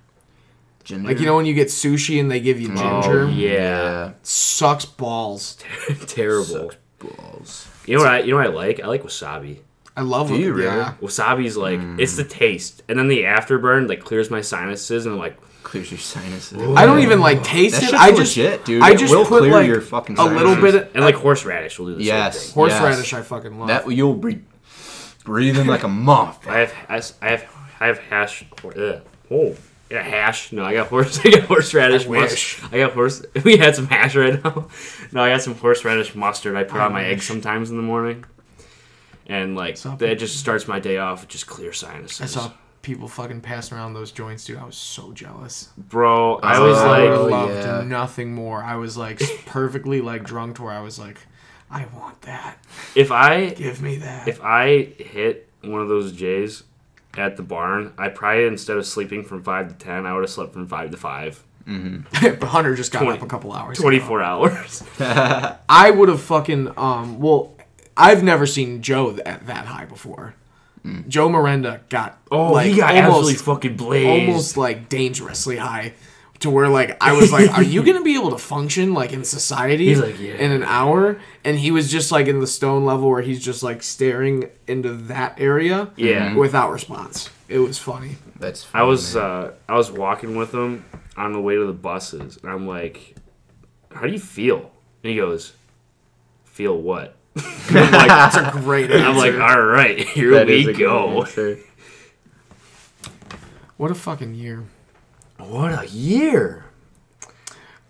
Ginger. Like you know when you get sushi and they give you oh, ginger, Oh, yeah. sucks balls. Terrible. Sucks balls. You know what I you know what I like? I like wasabi. I love Do it. you really? Yeah. Wasabi's like hmm. it's the taste, and then the afterburn like clears my sinuses, and I'm like, Clears your sinuses. I don't even like taste That it. I just legit, dude. I It just will put clear like your fucking sinuses. a little bit of and like horseradish will do the Yes. same thing. horseradish. I fucking love. That you'll be breathing like a moth. I have I s- I have I have hash. Ugh. Oh, yeah, hash. No, I got horse. I got horseradish. I mus- wish. I got horse. We had some hash right now. No, I got some horseradish mustard. I put I on my eggs sometimes in the morning, and like Saw that just starts my day off just clear sinuses. I saw people fucking passing around those joints, dude. I was so jealous. bro. I Oh, was I Oh, like, loved yeah. nothing more. I was like perfectly like drunk to where I was like, I want that. if I Give me that. if I hit one of those J's at the barn, I probably instead of sleeping from five to ten, I would have slept from five to five. But Hunter just got 20 up a couple hours. Twenty four ago. hours. I would have fucking um. Well, I've never seen Joe that, that high before. Joe Miranda got Oh, like, he got almost, absolutely fucking blazed. almost like dangerously high to where like I was like, are you gonna be able to function like in society He's like, "Yeah." in an hour? And he was just like in the stone level where he's just like staring into that area, Yeah. without response. It was funny. That's. I was uh, I was walking with him on the way to the buses, and I'm like, "How do you feel?" And he goes, "Feel what?" I'm like, That's a great answer. I'm like, "All right, here That we is go." what a fucking year. What a year!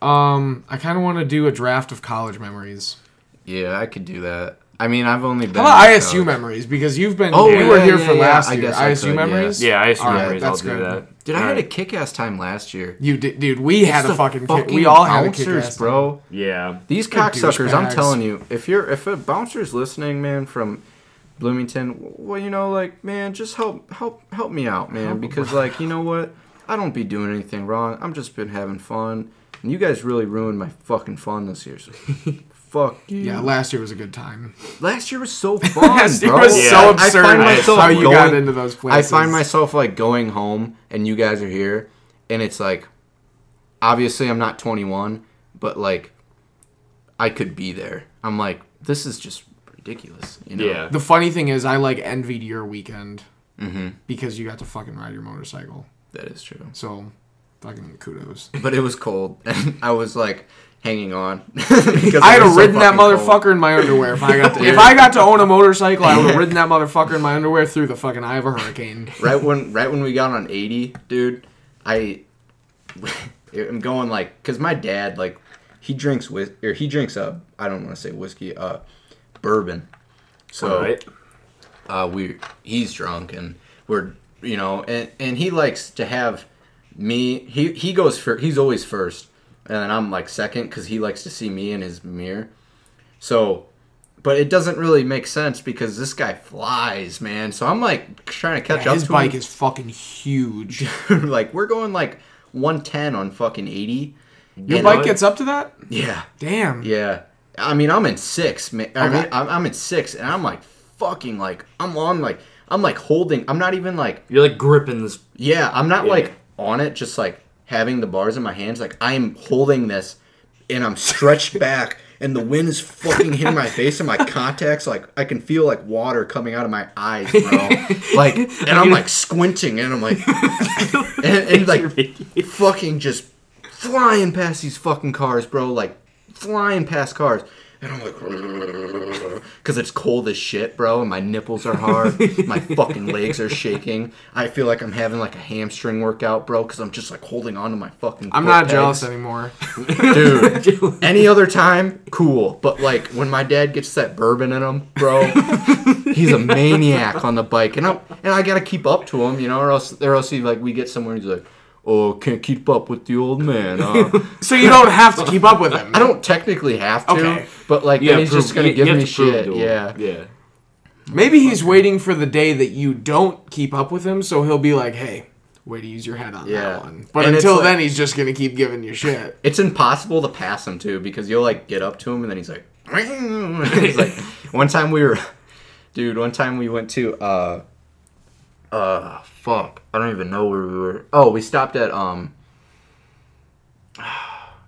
Um, I kind of want to do a draft of college memories. Yeah, I could do that. I mean, I've only been. How about ISU college. memories? Because you've been, Oh, you were here yeah, for yeah. last I year. guess I ISU could, memories. Yeah, I assume All right, memories. I'll that's do good. that. Dude, I All had a kick-ass time last year. You did, dude. We had a the fucking, kick. We all had a kick-ass bro. Yeah, These They're cocksuckers, I'm telling you, if you're if a bouncer's listening, man, from Bloomington, well, you know, like, man, just help help help me out, man, Help- because like, you know what? I don't be doing anything wrong. I'm just been having fun, and you guys really ruined my fucking fun this year. So fuck you. Yeah, last year was a good time. Last year was so fun, Last year bro. was Yeah. so I absurd. find myself how you going- got into those places. I find myself like going home and you guys are here and it's like obviously I'm not 21 but like I could be there. I'm like this is just ridiculous, you know. yeah. The funny thing is, I like envied your weekend Mhm. because you got to fucking ride your motorcycle. That is true. So, fucking kudos. But it was cold and I was like hanging on because I had it so ridden that fucking cold. motherfucker in my underwear if I got to, if I got to own a motorcycle. I would have ridden that motherfucker in my underwear through the fucking eye of a hurricane. right when right when we got on 80 dude i i'm going like because my dad like he drinks whis or he drinks uh i don't want to say whiskey uh bourbon so All right. uh we he's drunk and we're you know and and he likes to have me he he goes for he's always first and then i'm like second because he likes to see me in his mirror so but it doesn't really make sense because this guy flies, man. So I'm like trying to catch Yeah, up his bike him. is fucking huge. like we're going like 110 on fucking 80. Your bike gets up to that? Yeah, Damn. yeah. I mean, I'm in six, man. I Okay. mean, I'm, I'm in six, and I'm like fucking like I'm on like I'm like holding. I'm not even like You're like gripping this. yeah. I'm not Yeah. like on it, just like having the bars in my hands. Like I'm holding this, and I'm stretched back, and the wind is fucking hitting my face and my contacts. Like I can feel like water coming out of my eyes, bro. like, and I'm like squinting, and I'm like, and, and like fucking just flying past these fucking cars, bro. Like flying past cars. And I'm like, because it's cold as shit, bro, and my nipples are hard. my fucking legs are shaking. I feel like I'm having like a hamstring workout, bro, because I'm just like holding on to my fucking. I'm not pegs. jealous anymore. dude. Any other time, cool. But like when my dad gets that bourbon in him, bro, he's a maniac on the bike, and I and I gotta keep up to him, you know, or else or else he like we get somewhere and he's like, oh, can't keep up with the old man. Huh? So you don't have to keep up with him. I don't technically have to, Okay. But like You then he's to just gonna you- give you me to shit. Yeah. Yeah. Maybe he's waiting for the day that you don't keep up with him, so he'll be like, "Hey, way to use your head on Yeah. that one." But And until like- then, he's just gonna keep giving you shit. It's impossible to pass him too because you'll like get up to him and then he's like, he's like one time we were, dude. One time we went to uh, uh, fuck, I don't even know where we were. Oh, we stopped at um,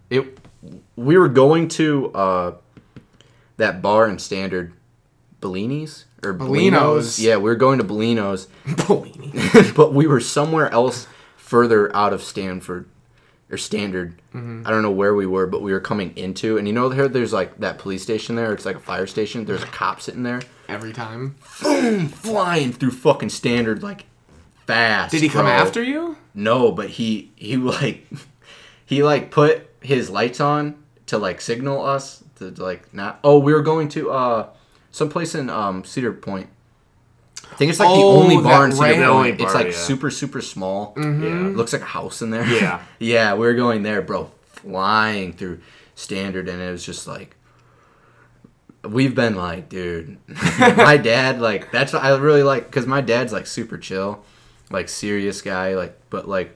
it. We were going to uh, that bar in Standard, Bellini's or Bellino's. Yeah, we were going to Bellino's Bellini. but we were somewhere else further out of Stanford or Standard. Mm-hmm. I don't know where we were, but we were coming into, and you know, there there's like that police station there. It's like a fire station. There's a cop sitting there, Every time. boom, flying through fucking Standard like fast. Did he come bro. after you? No, but he he like he like put his lights on to like signal us to like not. Oh, we were going to uh someplace in um Cedar Point. I think it's like the Oh, only bar in Cedar. Point. Only It's like yeah. super super small. Yeah. Looks like a house in there. Yeah. yeah, we were going there, bro. Flying through Standard, and it was just like. We've been like, dude, my dad, like, that's what I really like, because my dad's like super chill, like, serious guy, like, but like,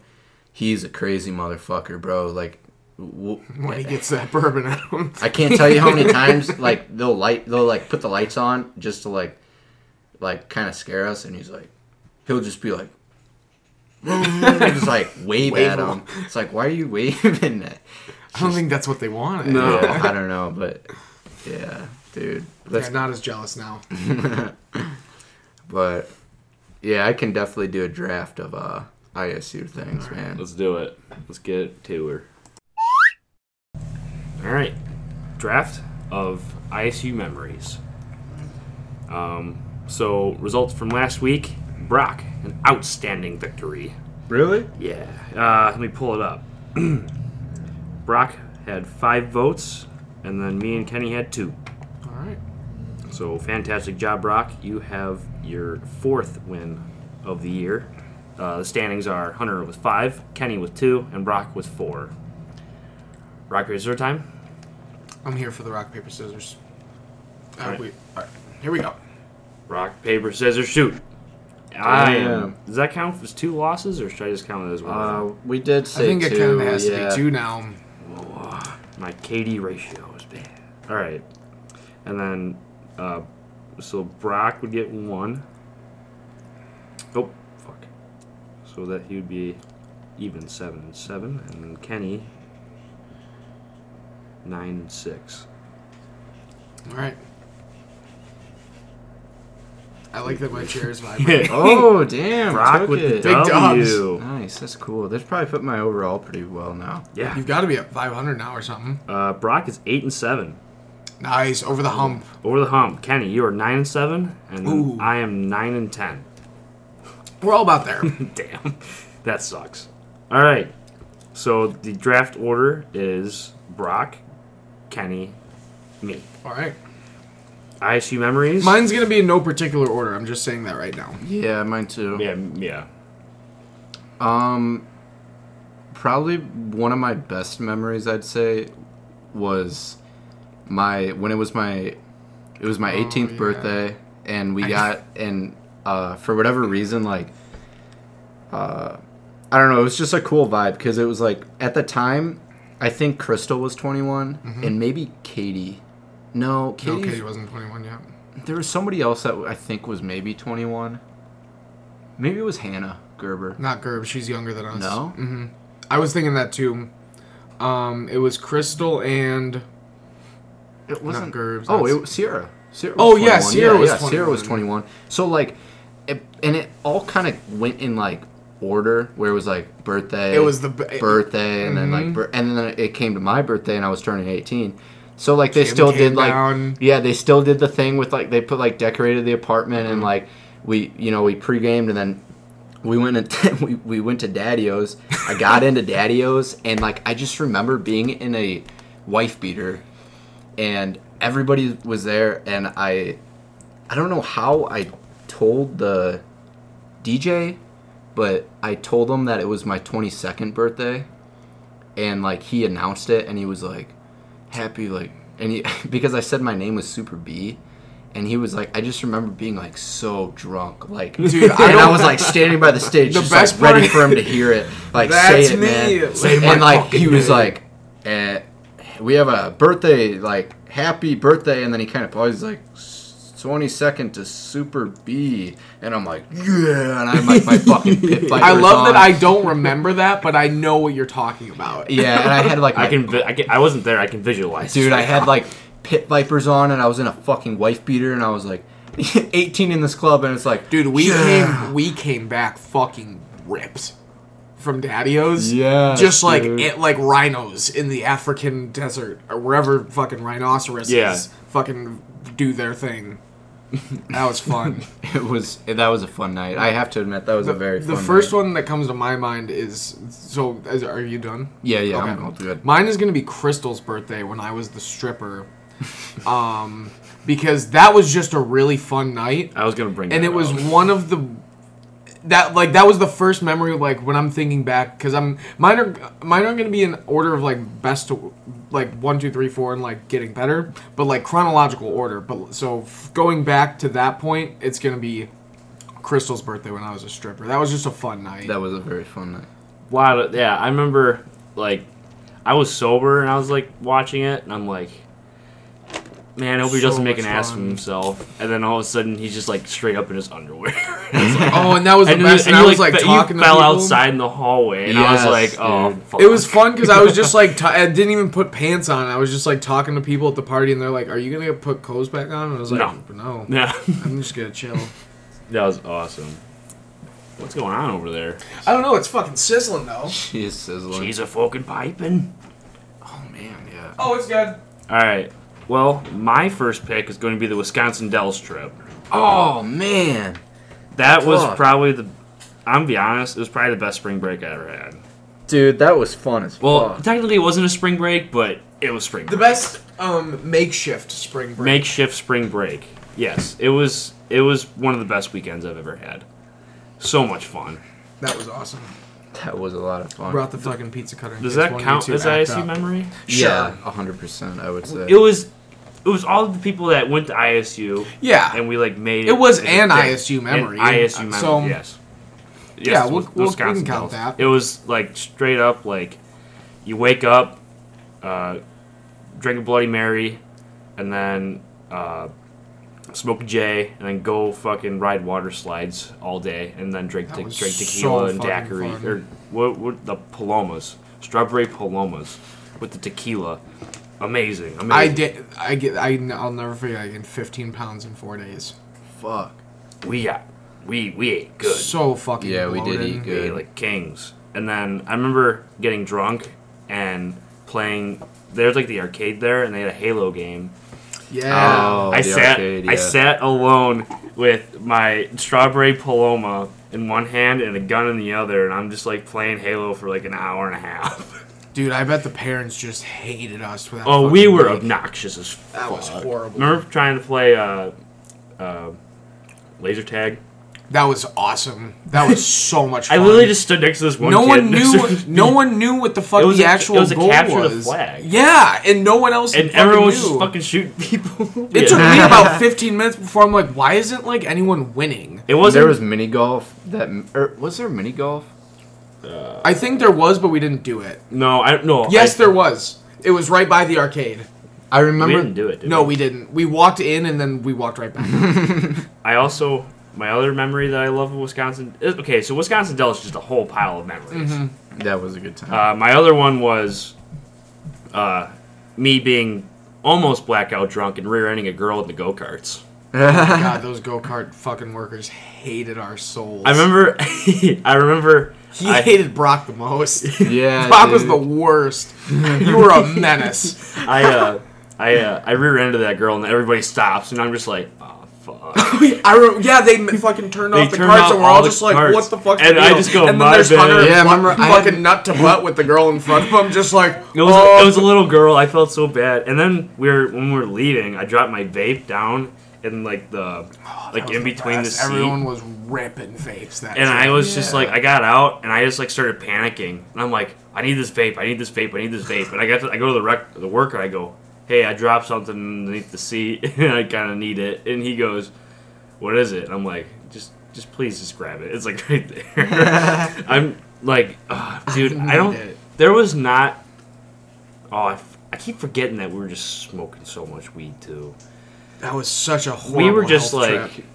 he's a crazy motherfucker, bro. Like, w- When he gets that bourbon at him. I can't tell you how many times like they'll light they'll like put the lights on just to like like kind of scare us, and he's like he'll just be like just like wave, Wave at him. him. It's like why are you waving at? I don't think that's what they wanted. No. Yeah, I don't know, but yeah, dude. Let's I'm not as jealous now. but yeah, I can definitely do a draft of uh ISU things, man. Let's do it. Let's get it to her. All right. Draft of ISU memories. Um, so, results from last week Brock, an outstanding victory. Really? Yeah. Uh, let me pull it up. Brock had five votes, and then me and Kenny had two. All right. So, fantastic job, Brock. You have your fourth win of the year. Uh, the standings are Hunter with five, Kenny with two, and Brock with four. Rock, razor time? I'm here for the rock paper scissors. Uh, All right. All right. Here we go. Rock, paper, scissors, shoot. I am. Does that count as two losses, or should I just count it as one? Uh, we did two I say think it two, kind of has yeah. to be two now. My KD ratio is bad. All right, and then uh, so Brock would get one. Oh fuck! So that he would be even seven and seven, and Kenny nine six. All right. I like that my chair is vibrating. Oh damn! Brock took with the. Big W. Nice, that's cool. That's probably put my overall pretty well now. Yeah. You've got to be at 500 now or something. Uh, Brock is eight and seven. Nice. Over the hump. Over the hump. Kenny, you are nine and seven, and Ooh. I am nine and ten. We're all about there. Damn, that sucks. All right, so the draft order is Brock, Kenny, me. all right. ISU memories. Mine's going to be in no particular order. I'm just saying that right now. Yeah, mine too. Yeah, yeah. Um, probably one of my best memories, I'd say, was my when it was my It was my Oh, 18th yeah. birthday, and we got and uh, for whatever reason, like, uh, I don't know, it was just a cool vibe because it was like at the time, I think Crystal was 21, and maybe Katie. No, No, Katie. Katie wasn't 21 yet. There was somebody else that I think was maybe 21. Maybe it was Hannah Gerber. Not Gerb. She's younger than us. No? hmm I was thinking that too. Um, it was Crystal and It wasn't Gerbs. Oh, it was Sierra. Sierra Oh, was yeah, 21. Sierra was yeah, Sierra was 21. 21. So like, it, and it all kind of went in like order, where it was like birthday. It was the b- birthday, and then like, Mhm. and then it came to my birthday, and I was turning 18. So like they Kim still did like down. yeah they still did the thing with like they put like decorated the apartment Mm-hmm. and like we you know we pre-gamed and then we went and we, we went to Daddy-O's. I got into Daddy-O's and like I just remember being in a wife beater and everybody was there and I I don't know how I told the DJ but I told him that it was my 22nd birthday and like he announced it and he was like happy like and he because I said my name was Super B and he was like I just remember being like so drunk like Dude, I and I was like standing by the stage The just like ready for him to hear it like say it me. man Say and like he was name. like eh, we have a birthday like happy birthday and then he kind of paused like 22nd to Super B and I'm like yeah and I'm like my fucking pit vipers I love that. I don't remember that, but I know what you're talking about. yeah and I had like I can, vi- I can. I wasn't there. I can visualize. Dude, I had like pit vipers on, and I was in a fucking wife beater, and I was like 18 in this club, and it's like, Dude, we yeah. came we came back fucking ripped from Daddy-O's. Just like dude. it, like rhinos in the African desert or wherever fucking rhinoceroses Yeah. fucking do their thing. That was fun. It was that was a fun night. I have to admit that was a very the first night. one that comes to my mind is so. Is, are you done? Yeah, yeah, Okay. I'm all good. Mine is gonna be Crystal's birthday when I was the stripper, um, because that was just a really fun night, I was gonna bring. and it was one of the that like that was the first memory like when I'm thinking back because I'm mine are mine are gonna be in order of like best to like one two three four and like getting better, but like chronological order. But so f- going back to that point, it's gonna be Crystal's birthday when I was a stripper. That was just a fun night. That was a very fun night. Wow. Yeah, I remember. Like, I was sober and I was like watching it, and I'm like, man, I hope he So doesn't make an much ass of himself. And then all of a sudden, he's just like straight up in his underwear. oh, and that was the and best. and And I was like fe- talking you fell people. outside in the hallway, and I was like, oh, fuck. It was fun because I was just like, t- I didn't even put pants on. I was just like talking to people at the party, and they're like, "Are you gonna put clothes back on?" And I was like, No. "No, Yeah, I'm just gonna chill." that was awesome. What's going on over there? I don't know. It's fucking sizzling though. She is sizzling. She's a fucking piping. oh man, yeah. Oh, it's good. All right. Well, my first pick is going to be the Wisconsin Dells trip. Oh man, That was Fuck. probably the. I'm gonna be honest. It was probably the best spring break I ever had. dude, that was fun as Well, fuck. technically, it wasn't a spring break, but it was spring. The break. best um, makeshift spring break. makeshift spring break. Yes, it was. It was one of the best weekends I've ever had. So much fun. that was awesome. That was a lot of fun. Brought the fucking pizza cutter. in Does case that one of count you two as act ISU up. memory? Yeah, hundred percent. I would say. It was. It was all the people that went to ISU, Yeah. and we like made It was an. ISU memory. An ISU memory. So- yes. Yes, Yeah, we'll- we'll- we can count that. It was like straight up like, you wake up, uh, drink a Bloody Mary, and then uh, smoke a J, and then go fucking ride water slides all day, and then drink te- drink so tequila and fucking daiquiri fun. or what, what the palomas, strawberry palomas, with the tequila. Amazing, amazing. I did. I get. I, I'll never forget. I gained 15 pounds in four days. Fuck. We got we we ate good. So fucking. Yeah, we did bloated. eat We good. ate like kings. And then I remember getting drunk and playing. There's like the arcade there, and they had a Halo game. Yeah. Oh, I the sat arcade, I yeah. sat alone with my strawberry paloma in one hand and a gun in the other, and I'm just like playing Halo for like an hour and a half. Dude, I bet the parents just hated us for that. Oh, we were break. obnoxious as fuck. That was horrible. Remember trying to play uh, uh, laser tag That was awesome. That was so much fun. I literally just stood next to this one. no kid one knew. No one knew what the fuck It was the a- actual it was a goal capture the flag. Yeah, and no one else. and fucking everyone was knew. just fucking shooting people. It took me about 15 minutes before I'm like, why isn't like anyone winning? It wasn't. there was mini golf. That or was there mini golf? I think there was, but we didn't do it. no, I no. Yes, I, there was. It was right by the arcade. I remember. We remember. didn't do it. Did No, we? we didn't. We walked in and then we walked right back. I also my other memory that I love of Wisconsin. Is, okay, so Wisconsin Dells is just a whole pile of memories. That was a good time. Uh, my other one was uh, me being almost blackout drunk and rear-ending a girl in the go-karts. God, those go kart fucking workers hated our souls. I remember. I remember. He I- hated Brock the most. yeah, Brock was the worst. You were a menace. I uh, I uh, I rear-ended that girl and everybody stops and I'm just like, oh fuck. I re- yeah, they fucking turned They off the turned carts off and we're all all just like, carts. what the fuck's And the I just go, and then "My there's bad." Hunter, Yeah, fuck- remember, I had- fucking nut to butt with the girl in front of him, just like, It was, oh. it was a little girl. I felt so bad. And then we are when we are leaving, I dropped my vape down in like the like in between the best. seat. Everyone was ripping vapes that and I trip. was just like, I got out and I just like started panicking. And I'm like, I need this vape. I need this vape. I need this vape. And I got to, I go to the rec, the worker. I go, hey, I dropped something underneath the seat and I kind of need it. And he goes, what is it? And I'm like, just just please just grab it. It's like right there. I'm like, ah, dude, I, need don't. it. There was not. Oh, I, f- I keep forgetting that we were just smoking so much weed too. That was such a horrible we were just like, trip.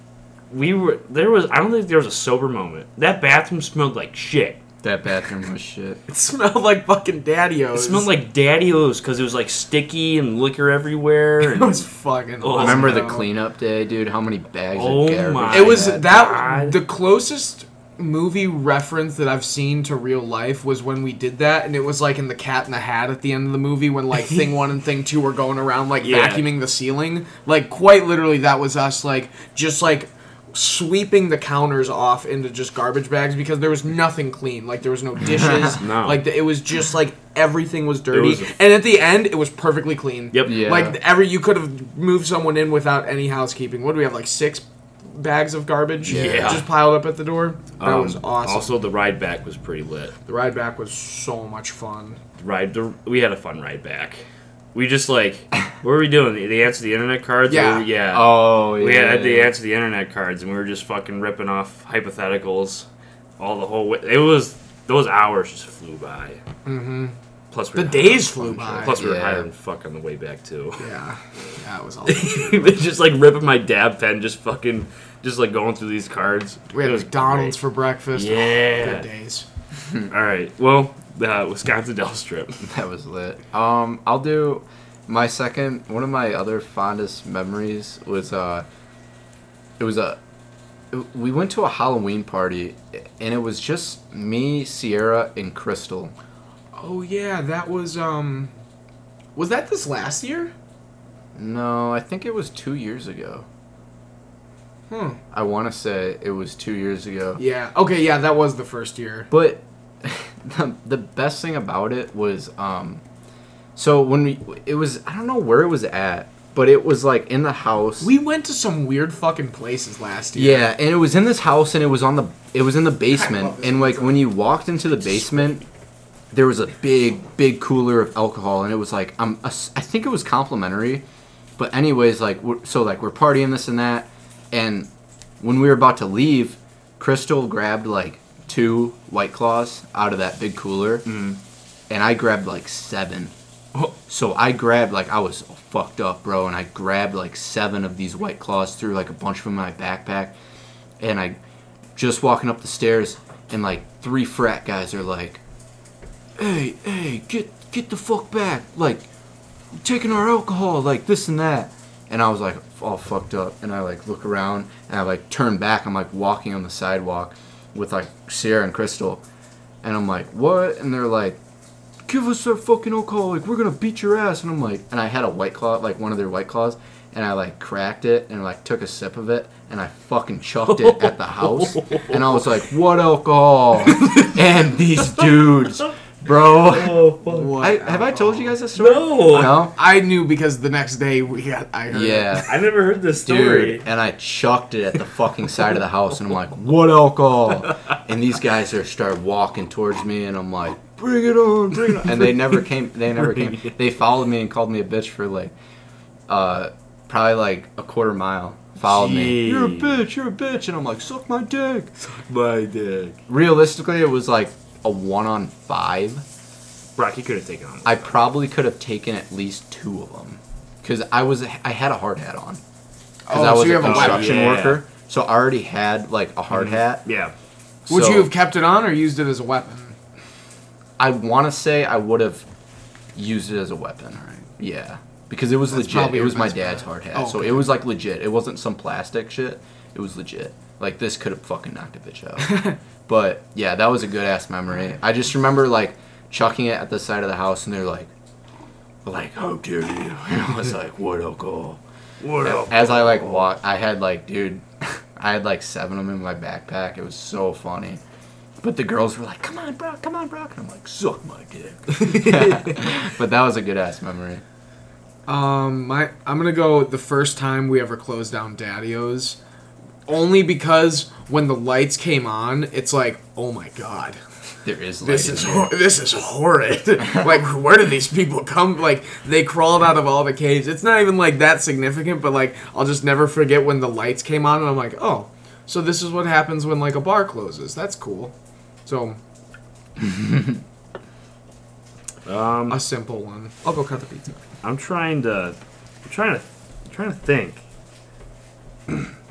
we were. There was. I don't think there was a sober moment. That bathroom smelled like shit. that bathroom was shit. It smelled like fucking daddy-o's. It smelled like Daddy-O's because it was like sticky and liquor everywhere. And, It was fucking. Oh, awesome, Remember the cleanup day, dude? How many bags Oh of garbage? my I It was had? that God. the closest movie reference that I've seen to real life was when we did that, and it was like in the Cat in the Hat at the end of the movie when like Thing One and Thing Two were going around like Yeah. vacuuming the ceiling. Like quite literally, that was us like just like sweeping the counters off into just garbage bags because there was nothing clean. Like there was no dishes. No. Like the, it was just like everything was dirty. was- and at the end, it was perfectly clean. Yep. Yeah. Like every you could have moved someone in without any housekeeping. What do we have? Like six bags of garbage Yeah. just piled up at the door. That Um, was awesome. Also, the ride back was pretty lit. the ride back was so much fun. Ride. The, we had a fun ride back. We just like, what were we doing? The, the answer the internet cards. Yeah. we- yeah. Oh, yeah. We had the answer the internet cards, and we were just fucking ripping off hypotheticals all the whole way. It was those hours just flew by. Mm-hmm. Plus, we The were days flew by. Plus, we were Yeah. higher than fuck on the way back too. Yeah, that was awesome. just like ripping my dab pen, just fucking, just like going through these cards. we had McDonald's great. for breakfast. Yeah. good days. All right. Well, the Wisconsin Dells trip. That was lit. Um, I'll do my second. One of my other fondest memories was uh, it was a. We went to a Halloween party, and it was just me, Sierra, and Crystal. Oh yeah, that was um, was that this last year? No, I think it was two years ago. Hmm. I want to say it was two years ago. Yeah. Okay. Yeah, that was the first year. But the, the best thing about it was, um, so when we, it was, I don't know where it was at, but it was like in the house. We went to some weird fucking places last year. Yeah, and it was in this house, and it was on the it was in the basement, and like when you walked into the basement, there was a big big cooler of alcohol, and it was like um a s- I think it was complimentary, but anyways, like so like we're partying this and that, and when we were about to leave, Crystal grabbed like two white claws out of that big cooler, and I grabbed like seven. Oh. So I grabbed like I was fucked up, bro, and I grabbed like seven of these white claws, threw like a bunch of them in my backpack, and I just walking up the stairs, and like three frat guys are like, "Hey, hey, get get the fuck back!" Like taking our alcohol, like this and that, and I was like all fucked up, and I like look around, and I like turn back, I'm like walking on the sidewalk with like Sierra and Crystal, and I'm like, "What?" And they're like give us their fucking alcohol, like we're gonna beat your ass. And I'm like, and I had a white claw, like one of their white claws, and I like cracked it and like took a sip of it, and I fucking chucked it at the house, and I was like, what alcohol? and these dudes bro. Oh fuck. I, have I told you guys this story? No. No. I knew because the next day we got. I heard. Yeah. I never heard this story. Dude, and I chucked it at the fucking side of the house, and I'm like, "What alcohol?" And these guys are start walking towards me, and I'm like, "Bring it on, bring it on!" And they never came. They never came. They followed me and called me a bitch for like, uh, probably like a quarter mile. Followed me. Jeez. You're a bitch. You're a bitch. And I'm like, "Suck my dick." Suck my dick. Realistically, it was like a one on five. Brock, you could have taken on. I probably could have taken at least two of them, because I was I had a hard hat on. Because Oh, I was so you a have a weapon. construction Yeah. worker, so I already had like a hard mhm. hat. Yeah. Would So, you have kept it on or used it as a weapon? I want to say I would have used it as a weapon. Alright. Yeah, because it was That's legit. probably It your was my best dad's bet. hard hat, Oh, so okay. it was like legit. It wasn't some plastic shit. It was legit. Like this could have fucking knocked a bitch out. but yeah, that was a good ass memory. I just remember like chucking it at the side of the house, and they're like, like how dare you? And I was like, what alcohol? What up? As I like walk, I had like, dude, I had like seven of them in my backpack. It was so funny. But the girls were like, "Come on, bro, come on, bro," and I'm like, "Suck my dick." but that was a good ass memory. Um, my I'm gonna go the first time we ever closed down Daddy-O's, only because when the lights came on, it's like, oh my god, There is this light is in hor- this is horrid. like, where did these people come? Like, they crawled out of all the caves. It's not even like that significant, but like, I'll just never forget when the lights came on, and I'm like, oh, so this is what happens when like a bar closes. That's cool. So Um, a simple one. I'll go cut the pizza. I'm trying to. I'm trying to. I'm trying to think.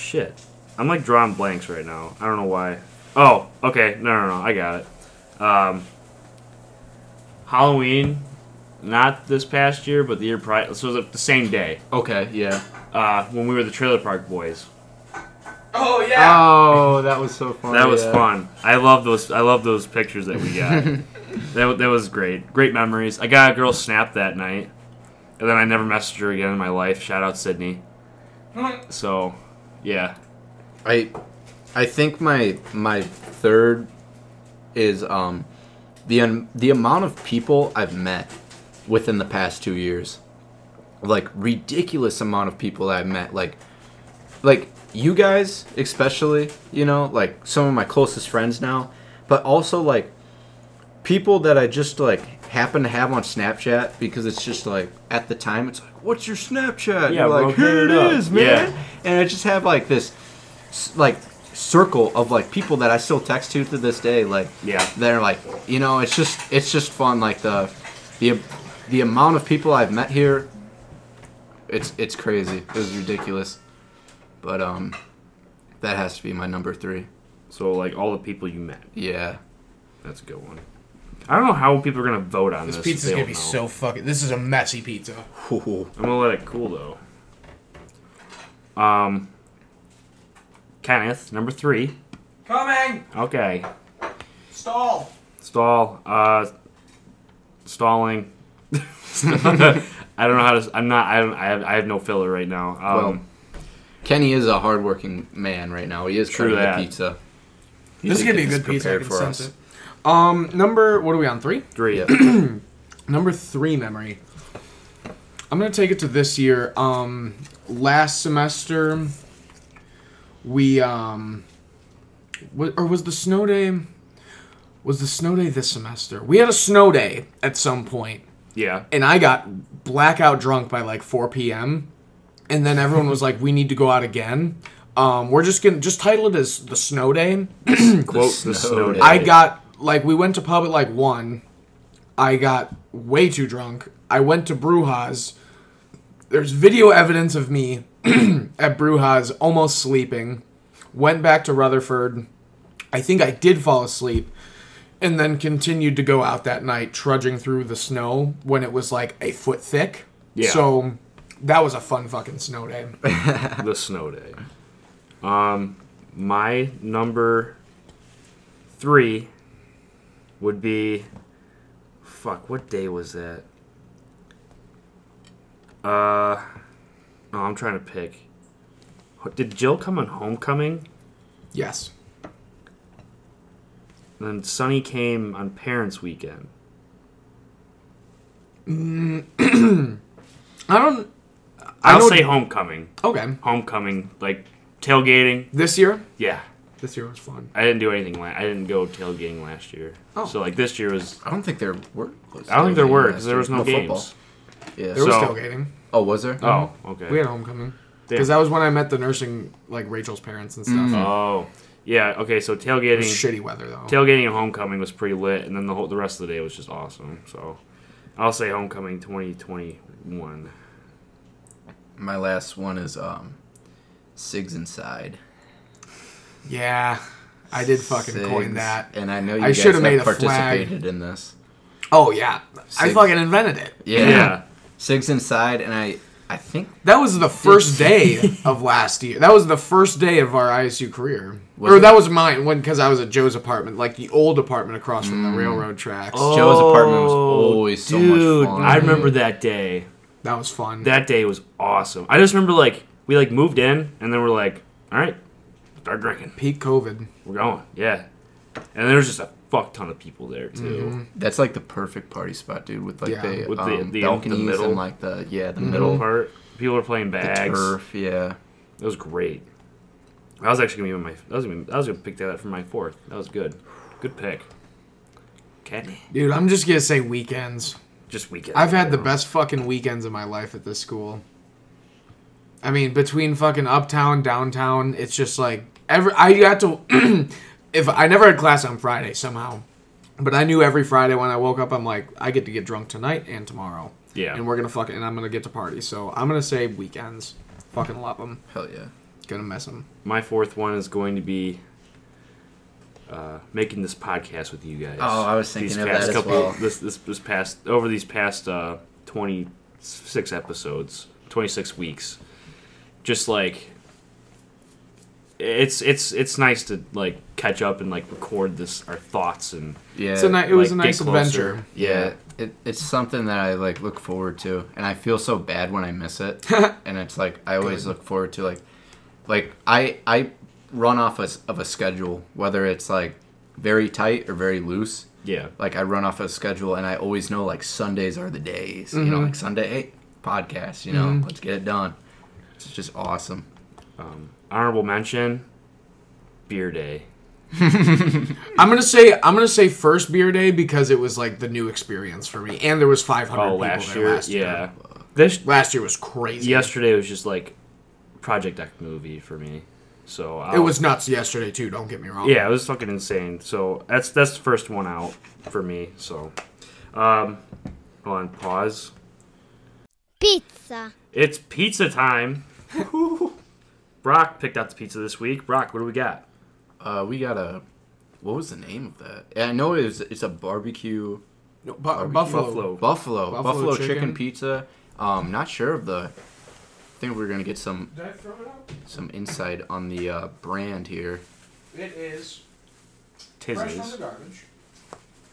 Shit. I'm like drawing blanks right now. I don't know why. Oh, okay. No, no, no. I got it. Um, Halloween, not this past year, but the year prior. So it was the same day. Okay, yeah. Uh, when we were the Trailer Park Boys. Oh yeah. Oh, that was so fun. That was fun. I love those. I love those pictures that we got. that, that was great. Great memories. I got a girl snap that night, and then I never messaged her again in my life. Shout out Sydney. So, yeah. I, I think my my third is um, the the amount of people I've met within the past two years, like ridiculous amount of people I've met, like, like you guys especially, you know, like some of my closest friends now, but also like people that I just like happen to have on Snapchat because it's just like at the time it's like, what's your Snapchat? Yeah, You're like, here it it up." man. Yeah. And I just have like this, like circle of like people that I still text to to this day. Like, Yeah. they're like, you know, it's just it's just fun. Like the the the amount of people I've met here, it's it's crazy. It was ridiculous. But um, that has to be my number three. So, like, all the people you met. Yeah. That's a good one. I don't know how people are going to vote on This this. pizza's They gonna be know. so fucking. This is a messy pizza. I'm going to let it cool, though. Um, Kenneth, number three. Coming. Okay. Stall. Stall. Uh, stalling. I don't know how to. I'm not. I don't. I have. I have no filler right now. Um, Well, Kenny is a hardworking man right now. He is True cutting that. the pizza. This is gonna be a He's good pizza. I prepared can for sense us. it. Um, number what are we on? Three. three. Yeah. Number three memory. I'm gonna take it to this year. Um, last semester, we um, wa- or was the snow day? Was the snow day this semester? We had a snow day at some point, Yeah. and I got blackout drunk by like 4 p.m. And then everyone was like, "We need to go out again." Um, we're just gonna just title it as the snow day. Quote snow the snow day. day. I got like we went to pub at like one. I got way too drunk. I went to Brujas. There's video evidence of me at Brujas almost sleeping. Went back to Rutherford. I think I did fall asleep. And then continued to go out that night, trudging through the snow when it was like a foot thick. Yeah. So that was a fun fucking snow day. the snow day. Um, my number three would be. Fuck, what day was that? Uh, no, I'm trying to pick. Did Jill come on Homecoming? Yes. then Sunny came on Parents Weekend. I don't. I I'll say homecoming. Okay. Homecoming, like tailgating. This year. Yeah, This year was fun. I didn't do anything. La- I didn't go tailgating last year. Oh. So like this year was. I don't think there were. I don't think there were because there was year. no football. games. Yeah. There was So- tailgating. oh, was there? Oh, okay. We had homecoming. Because that was when I met the nursing, like Rachel's parents and stuff. Oh, yeah. Okay, so It was tailgating, shitty weather though. tailgating and homecoming was pretty lit, and then the whole the rest of the day was just awesome. So, I'll say homecoming 2021. My last one is um, Sigs Inside. Yeah, I did fucking coin that. And I know you I guys should've made a flag. participated in this. Oh yeah, I fucking invented it. Yeah. Yeah. Sigs Inside, and I, I think That was the first day of last year. That was the first day of our ISU career. Was or it? that was mine when because I was at Joe's apartment, like the old apartment across from the mm. railroad tracks. Oh, Joe's apartment was oh, always so much Oh, dude, fun. I remember that day. That was fun. That day was awesome. I just remember like we like moved in, and then we're like, all right, start drinking. Peak COVID. We're going. Yeah. And there was just a fuck ton of people there too. That's like the perfect party spot, dude. With like Yeah. the, With the- um, the- the balconies middle. and like the yeah the Middle middle, part, people are playing bags. the bags. turf. Yeah. It was great. I was actually gonna be my. I was gonna. I was gonna pick that up for my fourth. That was good. Good pick. Okay. Dude, I'm just gonna say weekends. Just weekends. I've had the best fucking weekends of my life at this school. I mean, between fucking uptown, downtown, it's just like every I got to if I never had class on Friday somehow. But I knew every Friday when I woke up I'm like I get to get drunk tonight and tomorrow. Yeah. And we're going to fucking and I'm going to get to party. So, I'm going to say weekends. Fucking love them. Hell yeah. Gonna miss them. My fourth one is going to be uh, making this podcast with you guys. Oh, I was thinking These of past that as couple, well. This this this past over these past uh, twenty six episodes, twenty six weeks, just like it's it's it's nice to like catch up and like record this our thoughts and Yeah. It's a ni- it was like, a nice get closer. adventure. Yeah, it, it's something that I like look forward to, and I feel so bad when I miss it. and it's like I always look forward to like, like I I run off a, s- of a schedule, whether it's like very tight or very loose. yeah. Like I run off a schedule, and I always know like Sundays are the days. You know, like Sunday hey, podcast. You know, let's get it done. It's just awesome. Um, honorable mention, beer day. I'm going to say I'm going to say first beer day because it was like the new experience for me and there was 500 Oh, people last there year, last year. yeah. This Last year was crazy. yesterday was just like Project X movie for me. So It I'll- was nuts yesterday too. Don't get me wrong. Yeah, it was fucking insane. So that's that's the first one out for me. So, um, hold on, pause. Pizza. It's pizza time. Brock picked out the pizza this week. Brock, what do we got? Uh, we got a. What was the name of that? I know it was. It's a barbecue. No, bu- Barbecue. Buffalo. Buffalo. Buffalo, Buffalo buffalo, chicken. chicken. pizza. Um, not sure of the. I think we're gonna get some Did I throw it out? some insight on the uh, brand here. It is Tis fresh from the garbage.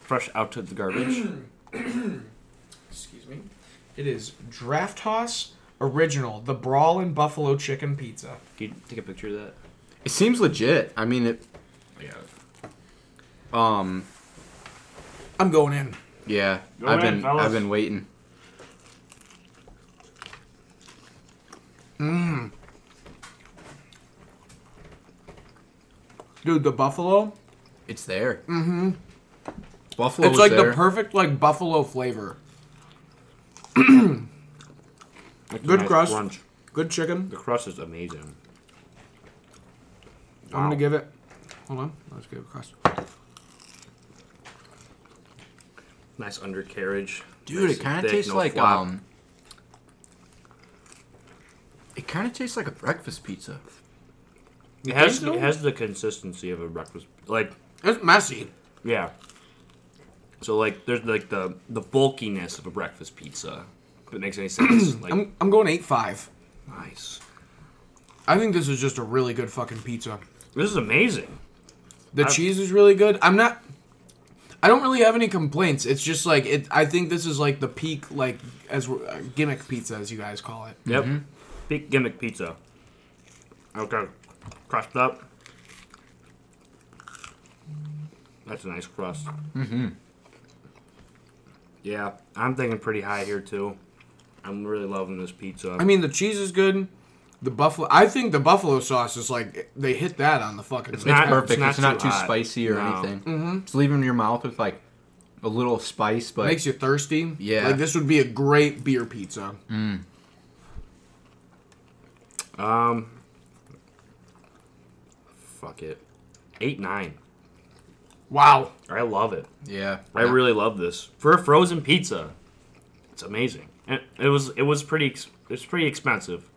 fresh out of the garbage. Excuse me. It is Drafthaus Original, the Brawlin' Buffalo Chicken Pizza. Can you take a picture of that? It seems legit. I mean, it. Yeah. Um, I'm going in. yeah. Go I've ahead, been fellas. I've been waiting. Mmm. Dude, the buffalo. It's there. Mm-hmm. Buffalo. it's like there. the perfect like buffalo flavor. Like Good nice crust. crunch. Good chicken. The crust is amazing. I'm gonna give it. Hold on. Let's give it a crust. Nice undercarriage. Dude, Nice it kind of tastes no like flop. um. It kind of tastes like a breakfast pizza. It has it has the consistency of a breakfast. Like It's messy. yeah. So like there's like the the bulkiness of a breakfast pizza. If it makes any sense. like I'm I'm going eight five. nice. I think this is just a really good fucking pizza. This is amazing. The I- cheese is really good. I'm not. I don't really have any complaints. It's just like it. I think this is like the peak, like as uh, gimmick pizza, as you guys call it. Yep. Big gimmick pizza. Okay. Crushed up. That's a nice crust. Mm-hmm. Yeah, I'm thinking pretty high here too. I'm really loving this pizza. I mean, the cheese is good. The buffalo, I think the buffalo sauce is like they hit that on the fucking. It's It's not- perfect. not It's not, too too, spicy or No. anything. Mm-hmm. It's leaving your mouth with like a little spice, but makes you thirsty. Yeah. like this would be a great beer pizza. um, fuck it, eight nine. Wow, I love it. yeah, I really love this for a frozen pizza. It's amazing. And it was it was pretty ex- it's pretty expensive.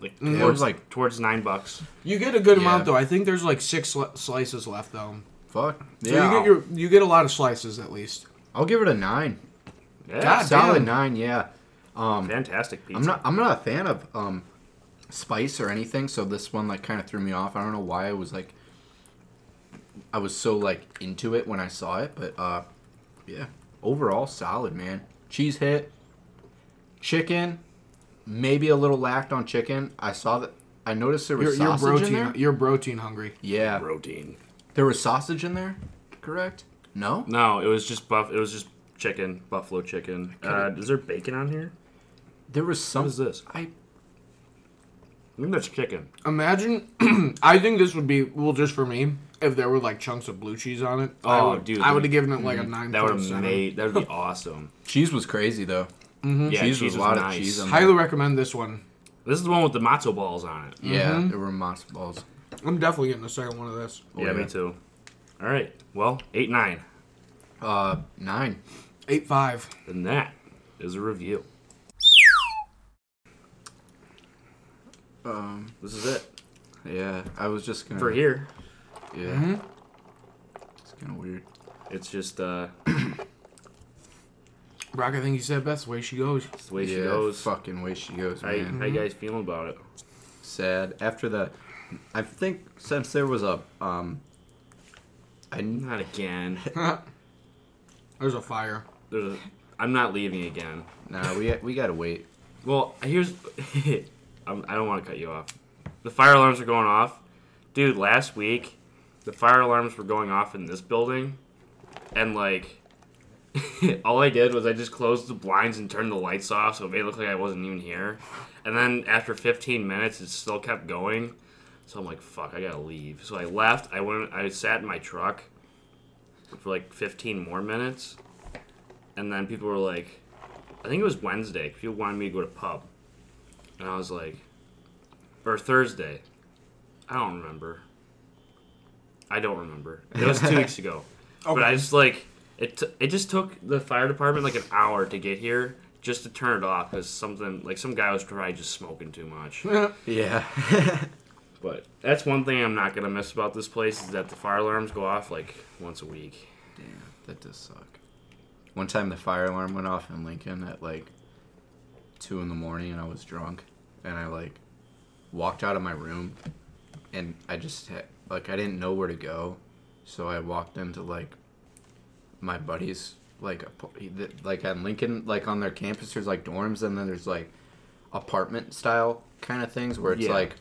Like it towards was like towards nine bucks. you get a good Yeah. amount though. I think there's like six sli- slices left though. fuck. So yeah, you get your you get a lot of slices at least. I'll give it a nine. Yeah, God Solid damn. nine. Yeah. Um, fantastic pizza. I'm not. I'm not a fan of um, spice or anything. So this one like kind of threw me off. I don't know why I was like. I was so like into it when I saw it, but uh, yeah. Overall, solid man. Cheese hit. Chicken, maybe a little lacked on chicken. I saw that. I noticed there You're, was you're sausage in protein. there. You're protein hungry. Yeah, protein. there was sausage in there. Correct? No. No, it was just buff. It was just chicken, buffalo chicken. Uh, is there bacon on here? There was some. What is this? I I think that's chicken. Imagine, I think this would be well just for me if there were like chunks of blue cheese on it. I Oh, would, dude, I would have given it like a nine. That would point have seven. made. That would be awesome. cheese was crazy though. Yeah, cheese, was a lot nice. of cheese on Highly recommend this one. This is the one with the matzo balls on it. Yeah, there were matzo balls. I'm definitely getting the second one of this. yeah, yeah. me too. All right. Well, eight nine. Uh, nine. Eight five. And that is a review. Um, This is it yeah, I was just gonna. for here. Yeah. It's kind of weird. It's just uh, Brock, I think you said best. Way she goes. it's the way yeah, she goes. Fucking way she goes, How, man. how you guys feeling about it? Sad. After the, I think since there was a um. I Not again. There's a fire. There's a, I'm not leaving again. nah we we gotta wait. Well, here's. I'm, I don't want to cut you off. The fire alarms are going off. Dude, last week, the fire alarms were going off in this building. And, like, all I did was I just closed the blinds and turned the lights off so it made it look like I wasn't even here. And then after 15 minutes, it still kept going. So I'm like, fuck, I gotta leave. So I left. I went. I sat in my truck for like 15 more minutes. And then people were like, I think it was Wednesday. People wanted me to go to pub, and I was like, or Thursday. I don't remember. I don't remember. It was two weeks ago. But I just like it. T- it just took the fire department like an hour to get here just to turn it off because something like some guy was probably just smoking too much. Yeah. But that's one thing I'm not gonna miss about this place is that the fire alarms go off like once a week. Damn, that does suck. One time the fire alarm went off in Lincoln at like two in the morning, and I was drunk, and I like walked out of my room, and I just had, like I didn't know where to go, so I walked into like my buddies like like on Lincoln like on their campus there's like dorms and then there's like apartment style kind of things where it's Yeah. like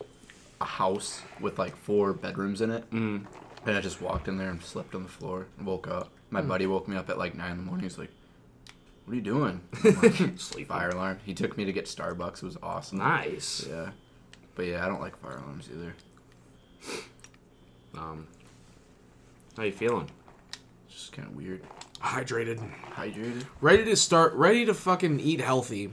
a house with like four bedrooms in it Mm. and I just walked in there and slept on the floor and woke up. My buddy woke me up at like nine in the morning. He's like, "What are you doing?" Like, Sleeping. fire alarm. He took me to get Starbucks. It was awesome. Nice. Yeah, but yeah, I don't like fire alarms either. Um, how you feeling? Just kind of weird. Hydrated. Hydrated. Ready to start. Ready to fucking eat healthy.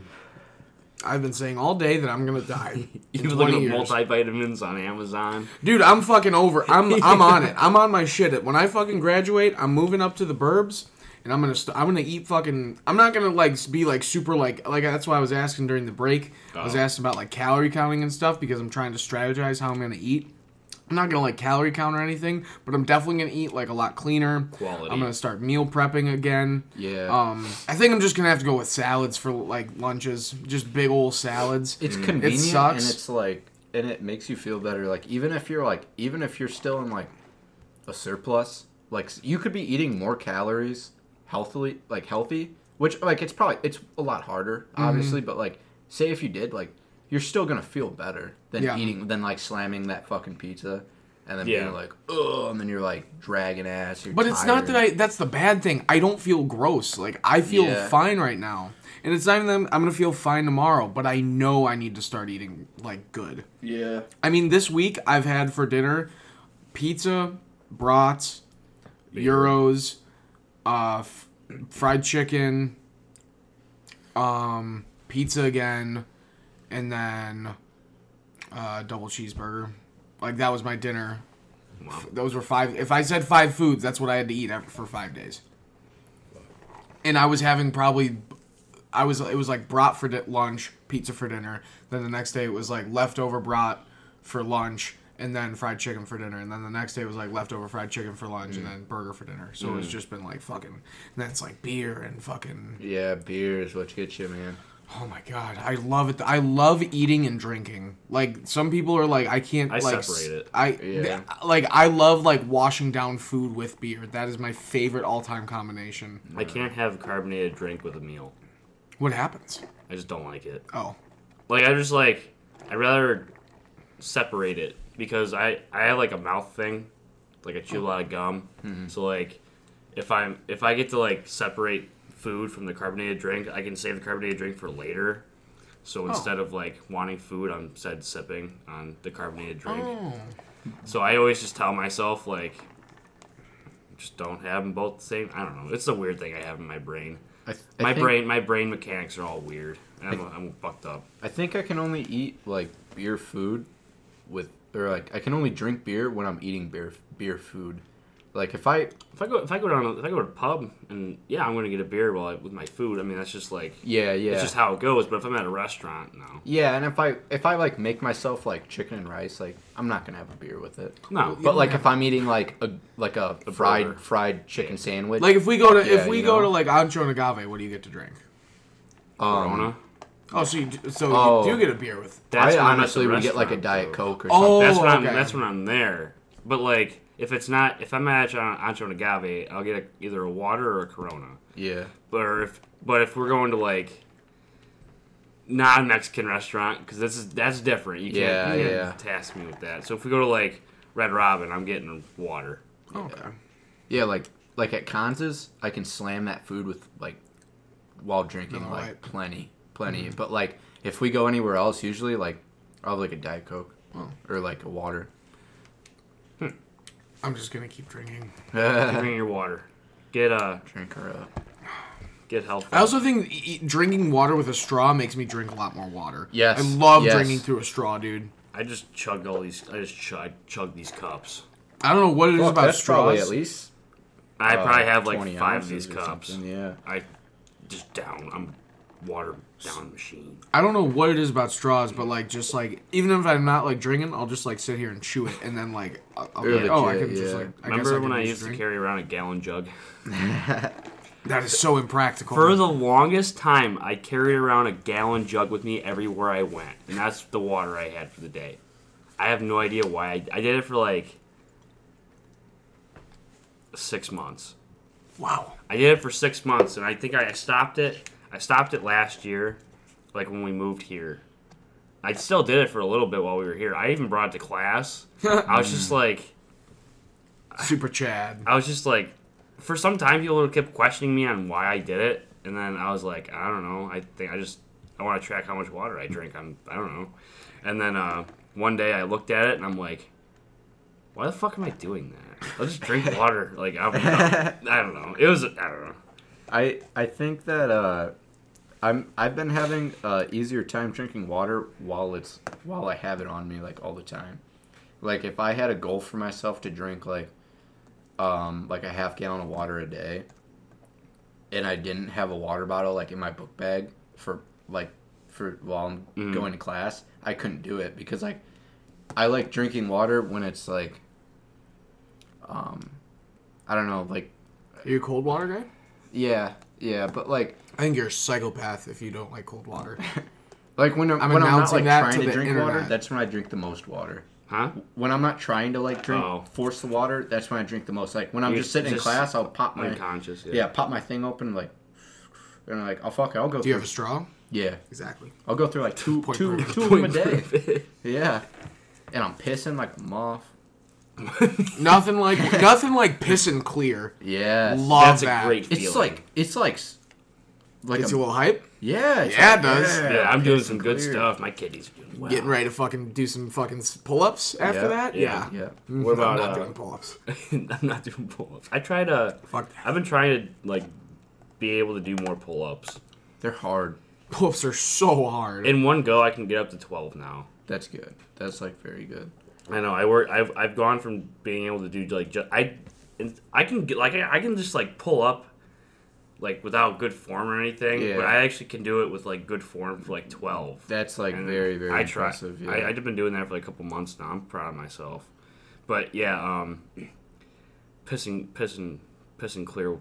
I've been saying all day that I'm gonna die. You 20 look at multivitamins on Amazon. Dude, I'm fucking over. I'm I'm on it. I'm on my shit. When I fucking graduate, I'm moving up to the burbs, and I'm gonna st- I'm gonna eat fucking. I'm not gonna like be like super like like that's why I was asking during the break. I was Oh. asked about like calorie counting and stuff because I'm trying to strategize how I'm gonna eat. I'm not gonna like calorie count or anything, but I'm definitely gonna eat like a lot cleaner. Quality. I'm gonna start meal prepping again. Yeah. Um, I think I'm just gonna have to go with salads for like lunches, just big old salads. it's convenient and sucks. it's like and it makes you feel better. Like even if you're like even if you're still in like a surplus, like you could be eating more calories healthily, like healthy. Which like it's probably it's a lot harder, Mm-hmm. obviously. But like say if you did, like you're still gonna feel better than Yeah. eating than like slamming that fucking pizza. and then Yeah. being like, oh, and then you're like dragging ass. You're But it's not that. I. That's the bad thing. I don't feel gross. Like I feel Yeah. fine right now, and it's not even that I'm, I'm gonna feel fine tomorrow. But I know I need to start eating like good. Yeah. I mean, this week I've had for dinner pizza, brats, gyros, uh, f- fried chicken, um, pizza again, and then uh, double cheeseburger. Like that was my dinner. Wow. Those were five. If I said five foods, that's what I had to eat for five days. And I was having probably, I was it was like brat for di- lunch, pizza for dinner. Then the next day it was like leftover brat for lunch, and then fried chicken for dinner. And then the next day it was like leftover fried chicken for lunch, and then burger for dinner. So it's just been like fucking. And then it's like beer and fucking. Yeah, beer is what gets you, man. Oh my god, I love it. I love eating and drinking. Like some people are like, I can't. I like, separate it. I Yeah. th- like I love like washing down food with beer. That is my favorite all time combination. I can't have a carbonated drink with a meal. What happens? I just don't like it. Oh, Like I just like I'd rather separate it because I I have like a mouth thing, like I chew a lot of oh. gum. Mm-hmm. So like if I'm if I get to like separate food from the carbonated drink, I can save the carbonated drink for later. So oh. instead of like wanting food, I'm instead sipping on the carbonated drink. oh, So I always just tell myself like just don't have them both the same. I don't know. It's a weird thing I have in my brain. I, th- I My think, brain, my brain mechanics are all weird. I'm, I'm fucked up. I think I can only eat like beer food with, or like I can only drink beer when I'm eating beer beer food. Like if I If I go, if I go down, if I go to a pub and yeah, I'm gonna get a beer while I, with my food. I mean, that's just like yeah yeah it's just how it goes. But if I'm at a restaurant, no, yeah, and if I if I like make myself like chicken and rice, like I'm not gonna have a beer with it. no. But like if I'm eating like a like a, fried burger. fried chicken sandwich, like if we go to Yeah, if we go know. to like Ancho and Agave, what do you get to drink? um, Corona. Oh, so you d- so Oh. you do get a beer with. That's I when I'm at the honestly would get like a diet coke or Oh, something. That's when I'm. That's when I'm there. But like, if it's not, if I'm at Ancho Ancho and Agave, I'll get a, either a water or a Corona. Yeah. But if but if we're going to like not a Mexican restaurant, because this is that's different. You can't, Yeah, you can't yeah. task me with that. So if we go to like Red Robin, I'm getting water. Oh, okay. Yeah, like like at Kansas, I can slam that food with like while drinking All like right. plenty, plenty. Mm-hmm. But like if we go anywhere else, usually like I'll have like a diet coke Oh. or like a water. I'm just gonna keep drinking. Drink your water. Get uh Drink her up. get healthy. I also think e- e- drinking water with a straw makes me drink a lot more water. Yes, I love yes. drinking through a straw, dude. I just chugged all these. I just chug, chug these cups. I don't know what it is Fuck, about that's straws. probably at least. I uh, probably have like 20 five of ounces these or cups. something, Yeah. I just down. I'm water down machine. I don't know what it is about straws, but like just like even if I'm not like drinking, I'll just like sit here and chew it, and then like I'll, I'll be You're like, oh, I legit, can just yeah. like. I Remember guess I when I just used to carry around a gallon jug? That is so impractical. For the longest time, I carried around a gallon jug with me everywhere I went, and that's the water I had for the day. I have no idea why. I, I did it for like six months. wow. I did it for six months, and I think I stopped it. I stopped it last year, like when we moved here. I still did it for a little bit while we were here. I even brought it to class. I was just like, Super Chad. I was just like, for some time, people kept questioning me on why I did it, and then I was like, I don't know. I think I just I want to track how much water I drink. I'm I don't know. And then uh, one day I looked at it and I'm like, why the fuck am I doing that? I'll just drink water. Like I'm, I don't know. It was I don't know. I I think that uh, I'm I've been having uh, easier time drinking water while it's while I have it on me like all the time. Like if I had a goal for myself to drink like um like a half gallon of water a day, and I didn't have a water bottle like in my book bag for like for while I'm Mhm. going to class, I couldn't do it because like I like drinking water when it's like um I don't know like Are you a cold water guy? yeah yeah but like I think you're a psychopath if you don't like cold water. Like when I'm, I'm when I'm not like trying to to, drink internet. water, that's when I drink the most water. Huh? When I'm not trying to like drink, Oh. force the water, that's when I drink the most. Like when I'm You're just sitting in class, I'll pop my Unconscious. yeah, pop my thing open like, and I'm like, oh fuck, it, I'll go Do you through. have a straw? yeah, Exactly. I'll go through like two, two, two of them a day. Yeah, and I'm pissing like a moth. Nothing like nothing like piss and clear. Yeah. Love That's that. a great feeling. It's like it's like s- like Gets a, a little hype. yeah, it's Yeah, like- it does. yeah, I'm doing some good clear. stuff. My kiddies are doing well. Getting ready to fucking do some fucking pull ups after Yeah. that. Yeah. Yeah. Yeah. What about I'm not uh, doing pull ups. I'm not doing pull-ups. I try to. Fuck that. I've been trying to like be able to do more pull-ups. They're hard. Pull ups are so hard. In one go, I can get up to 12 now. That's good. That's like very good. I know. I work. I've I've gone from being able to do like just I, and I can get like I, I can just like pull up, like without good form or anything. Yeah. But I actually can do it with like good form for like 12. That's like And very very I try. impressive. Yeah. I, I've been doing that for like a couple months now. I'm proud of myself. But yeah, um, pissing, pissing, pissing clear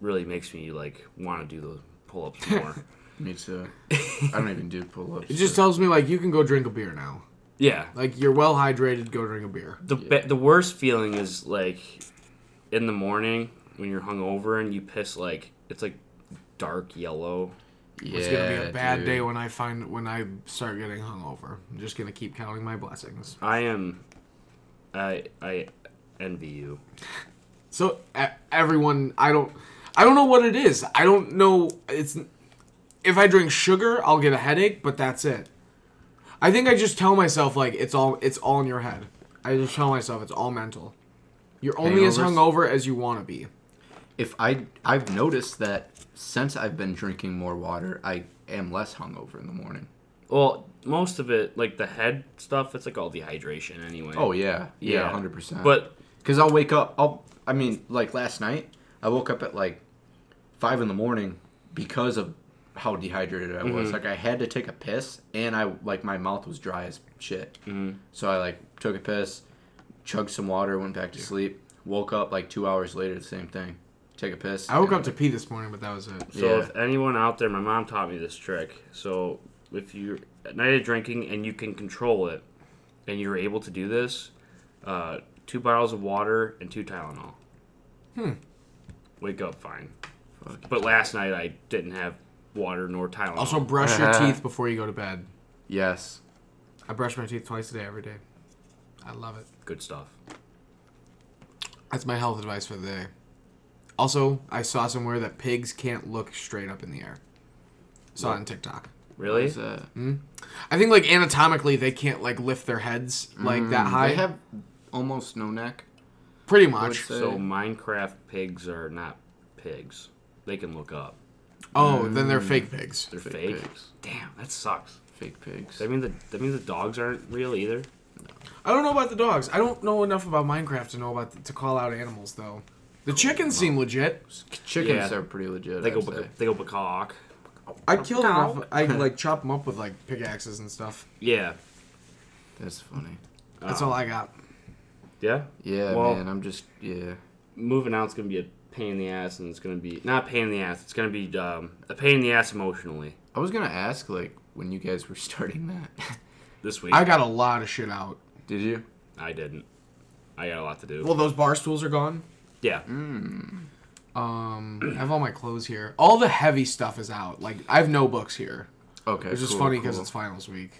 really makes me like want to do the pull-ups more. Me too. I don't even do pull ups. it just tells me like you can go drink a beer now. Yeah. Like you're well hydrated. Go drink a beer. The be- the worst feeling is like in the morning when you're hungover and you piss like it's like dark yellow. yeah, It's gonna be a bad dude. day when I find when I start getting hungover. I'm just gonna keep counting my blessings. I am. I I envy you. So everyone, I don't, I don't know what it is. I don't know. It's if I drink sugar, I'll get a headache, but that's it. I think I just tell myself like it's all it's all in your head. I just tell myself it's all mental. You're only as hungover as you want to be. If I I've noticed that since I've been drinking more water, I am less hungover in the morning. Well, most of it, like the head stuff, it's like all dehydration anyway. Oh yeah, yeah, Yeah. hundred percent. But because I'll wake up, I'll I mean like last night, I woke up at like five in the morning because of how dehydrated I was. Like I had to take a piss, and I like my mouth was dry as shit. Mm-hmm. So I like took a piss, chugged some water, went back to sleep. Woke up like two hours later, the same thing. Take a piss. I woke and, up to pee this morning, but that was it. So Yeah. if anyone out there, my mom taught me this trick. So if you're at night of drinking and you can control it, and you're able to do this, uh, two bottles of water and two Tylenol. Hmm. Wake up fine. But last night I didn't have water nor Tylenol. Also, brush your teeth before you go to bed. Yes. I brush my teeth twice a day every day. I love it. good stuff. That's my health advice for the day. Also, I saw somewhere that pigs can't look straight up in the air. Saw it on TikTok. Really? What is that? I think like anatomically they can't like lift their heads like that high. Mm, They have almost no neck. pretty would much. say. So Minecraft pigs are not pigs. They can look up. Oh, then they're fake pigs. They're Fake fake. pigs. Damn, that sucks. Fake pigs. That means the that means the dogs aren't real either. I don't know about the dogs. I don't know enough about Minecraft to know about the, to call out animals though. The chickens seem legit. Chickens Yeah. are pretty legit. They go I'd say. they go bacaw. I killed enough. I like chop them up with like pickaxes and stuff. Yeah. That's funny. That's Um, all I got. Yeah. Yeah, Well- man. I'm just yeah. Moving out's gonna be a pain in the ass, and it's gonna be not pain in the ass. It's gonna be um, a pain in the ass emotionally I was gonna ask like when you guys were starting that. this week. I got a lot of shit out. Did you? I didn't. I got a lot to do. Well, those bar stools are gone. yeah. Um, I have all my clothes here. All the heavy stuff is out. Like I have no books here, Okay. which is cool, funny because cool. it's finals week.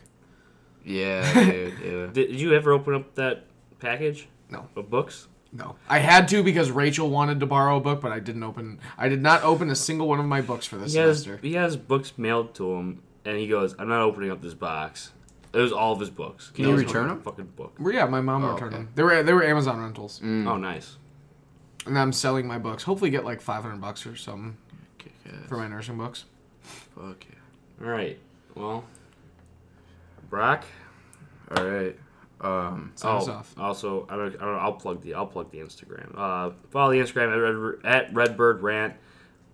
Yeah, dude. Yeah. Did, did you ever open up that package No, of books? No. I had to because Rachel wanted to borrow a book, but I didn't open. I did not open a single one of my books for this He has semester. he has books mailed to him, and he goes, "I'm not opening up this box." It was all of his books. Can That you return them? Fucking book. Well, yeah, my mom Oh, returned okay. them. They were they were Amazon rentals, Mm. Oh, nice. and I'm selling my books. Hopefully, get like 500 bucks or something Kick ass. for my nursing books. Fuck yeah. All right. Well, Brock. All right. Um. Oh, off. also, I don't, I don't, I'll plug the I'll plug the Instagram. Uh, follow the Instagram at, Red, at Redbird Rant.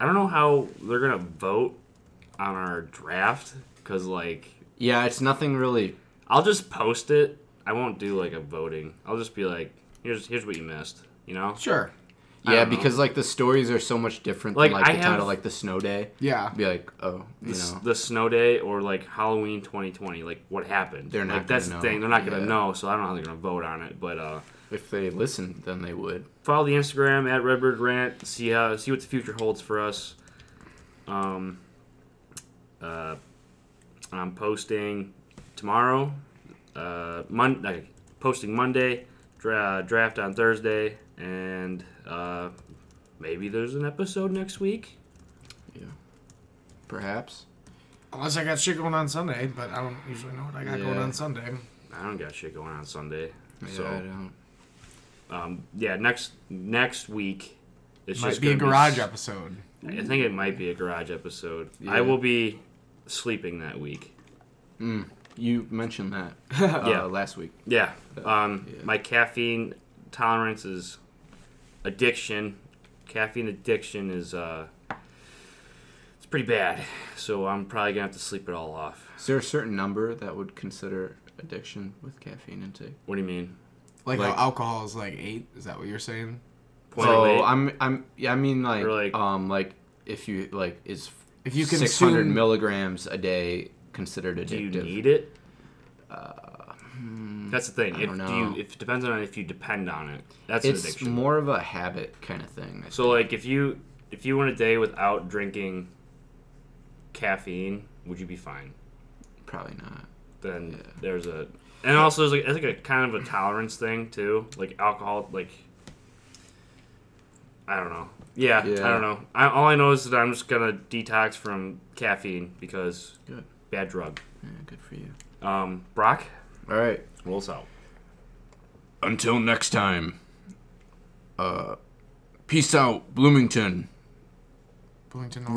I don't know how they're gonna vote on our draft because like Yeah, it's nothing really. I'll just post it. I won't do like a voting. I'll just be like, here's here's what you missed. You know? Sure. I Yeah, because like the stories are so much different Like, than like I the have- title, like the snow day. Yeah. Be like, oh, you the, know. the snow day or like Halloween 2020, like what happened. They're not like that's gonna the know. thing. They're not gonna Yeah. know, so I don't know how they're gonna vote on it. But uh, If they listen, then they would. follow the Instagram at Redbird Rant. See how see what the future holds for us. Um, uh, I'm posting tomorrow. Uh, Mon- like, posting Monday. dra- draft on Thursday, and uh, maybe there's an episode next week. Yeah. Perhaps. Unless I got shit going on Sunday, but I don't usually know what I got going on Sunday. I don't got shit going on Sunday. Yeah, so I don't. um, yeah, next next week. It's Might just be a garage s- episode. I think it might be a garage episode. Yeah. I will be sleeping that week. Mm, you mentioned that uh, Yeah. last week. Yeah. Um, Yeah. My caffeine tolerance is addiction. Caffeine addiction is uh, it's pretty bad. So I'm probably gonna have to sleep it all off. Is there a certain number that would consider addiction with caffeine intake? What do you mean? Like, Like- how alcohol is like eight. Is that what you're saying? Point so eight? I'm I'm yeah I mean like, Or like- um like if you like is If you 600 consume- milligrams a day considered addictive? do you need it? That's the thing. I If don't do you, if it depends on if you depend on it. That's an it's addiction. more of a habit kind of thing. I So like if you if you went a day without drinking caffeine, would you be fine? probably not. Then Yeah. there's a and also there's like a kind of a tolerance thing too. Like alcohol, like I don't know. Yeah, Yeah. I don't know. I, all I know is that I'm just gonna detox from caffeine because Good. bad drug. Yeah, good for you. Um, Brock, All right. Roll us out. Until next time. Uh, peace out, Bloomington. Bloomington.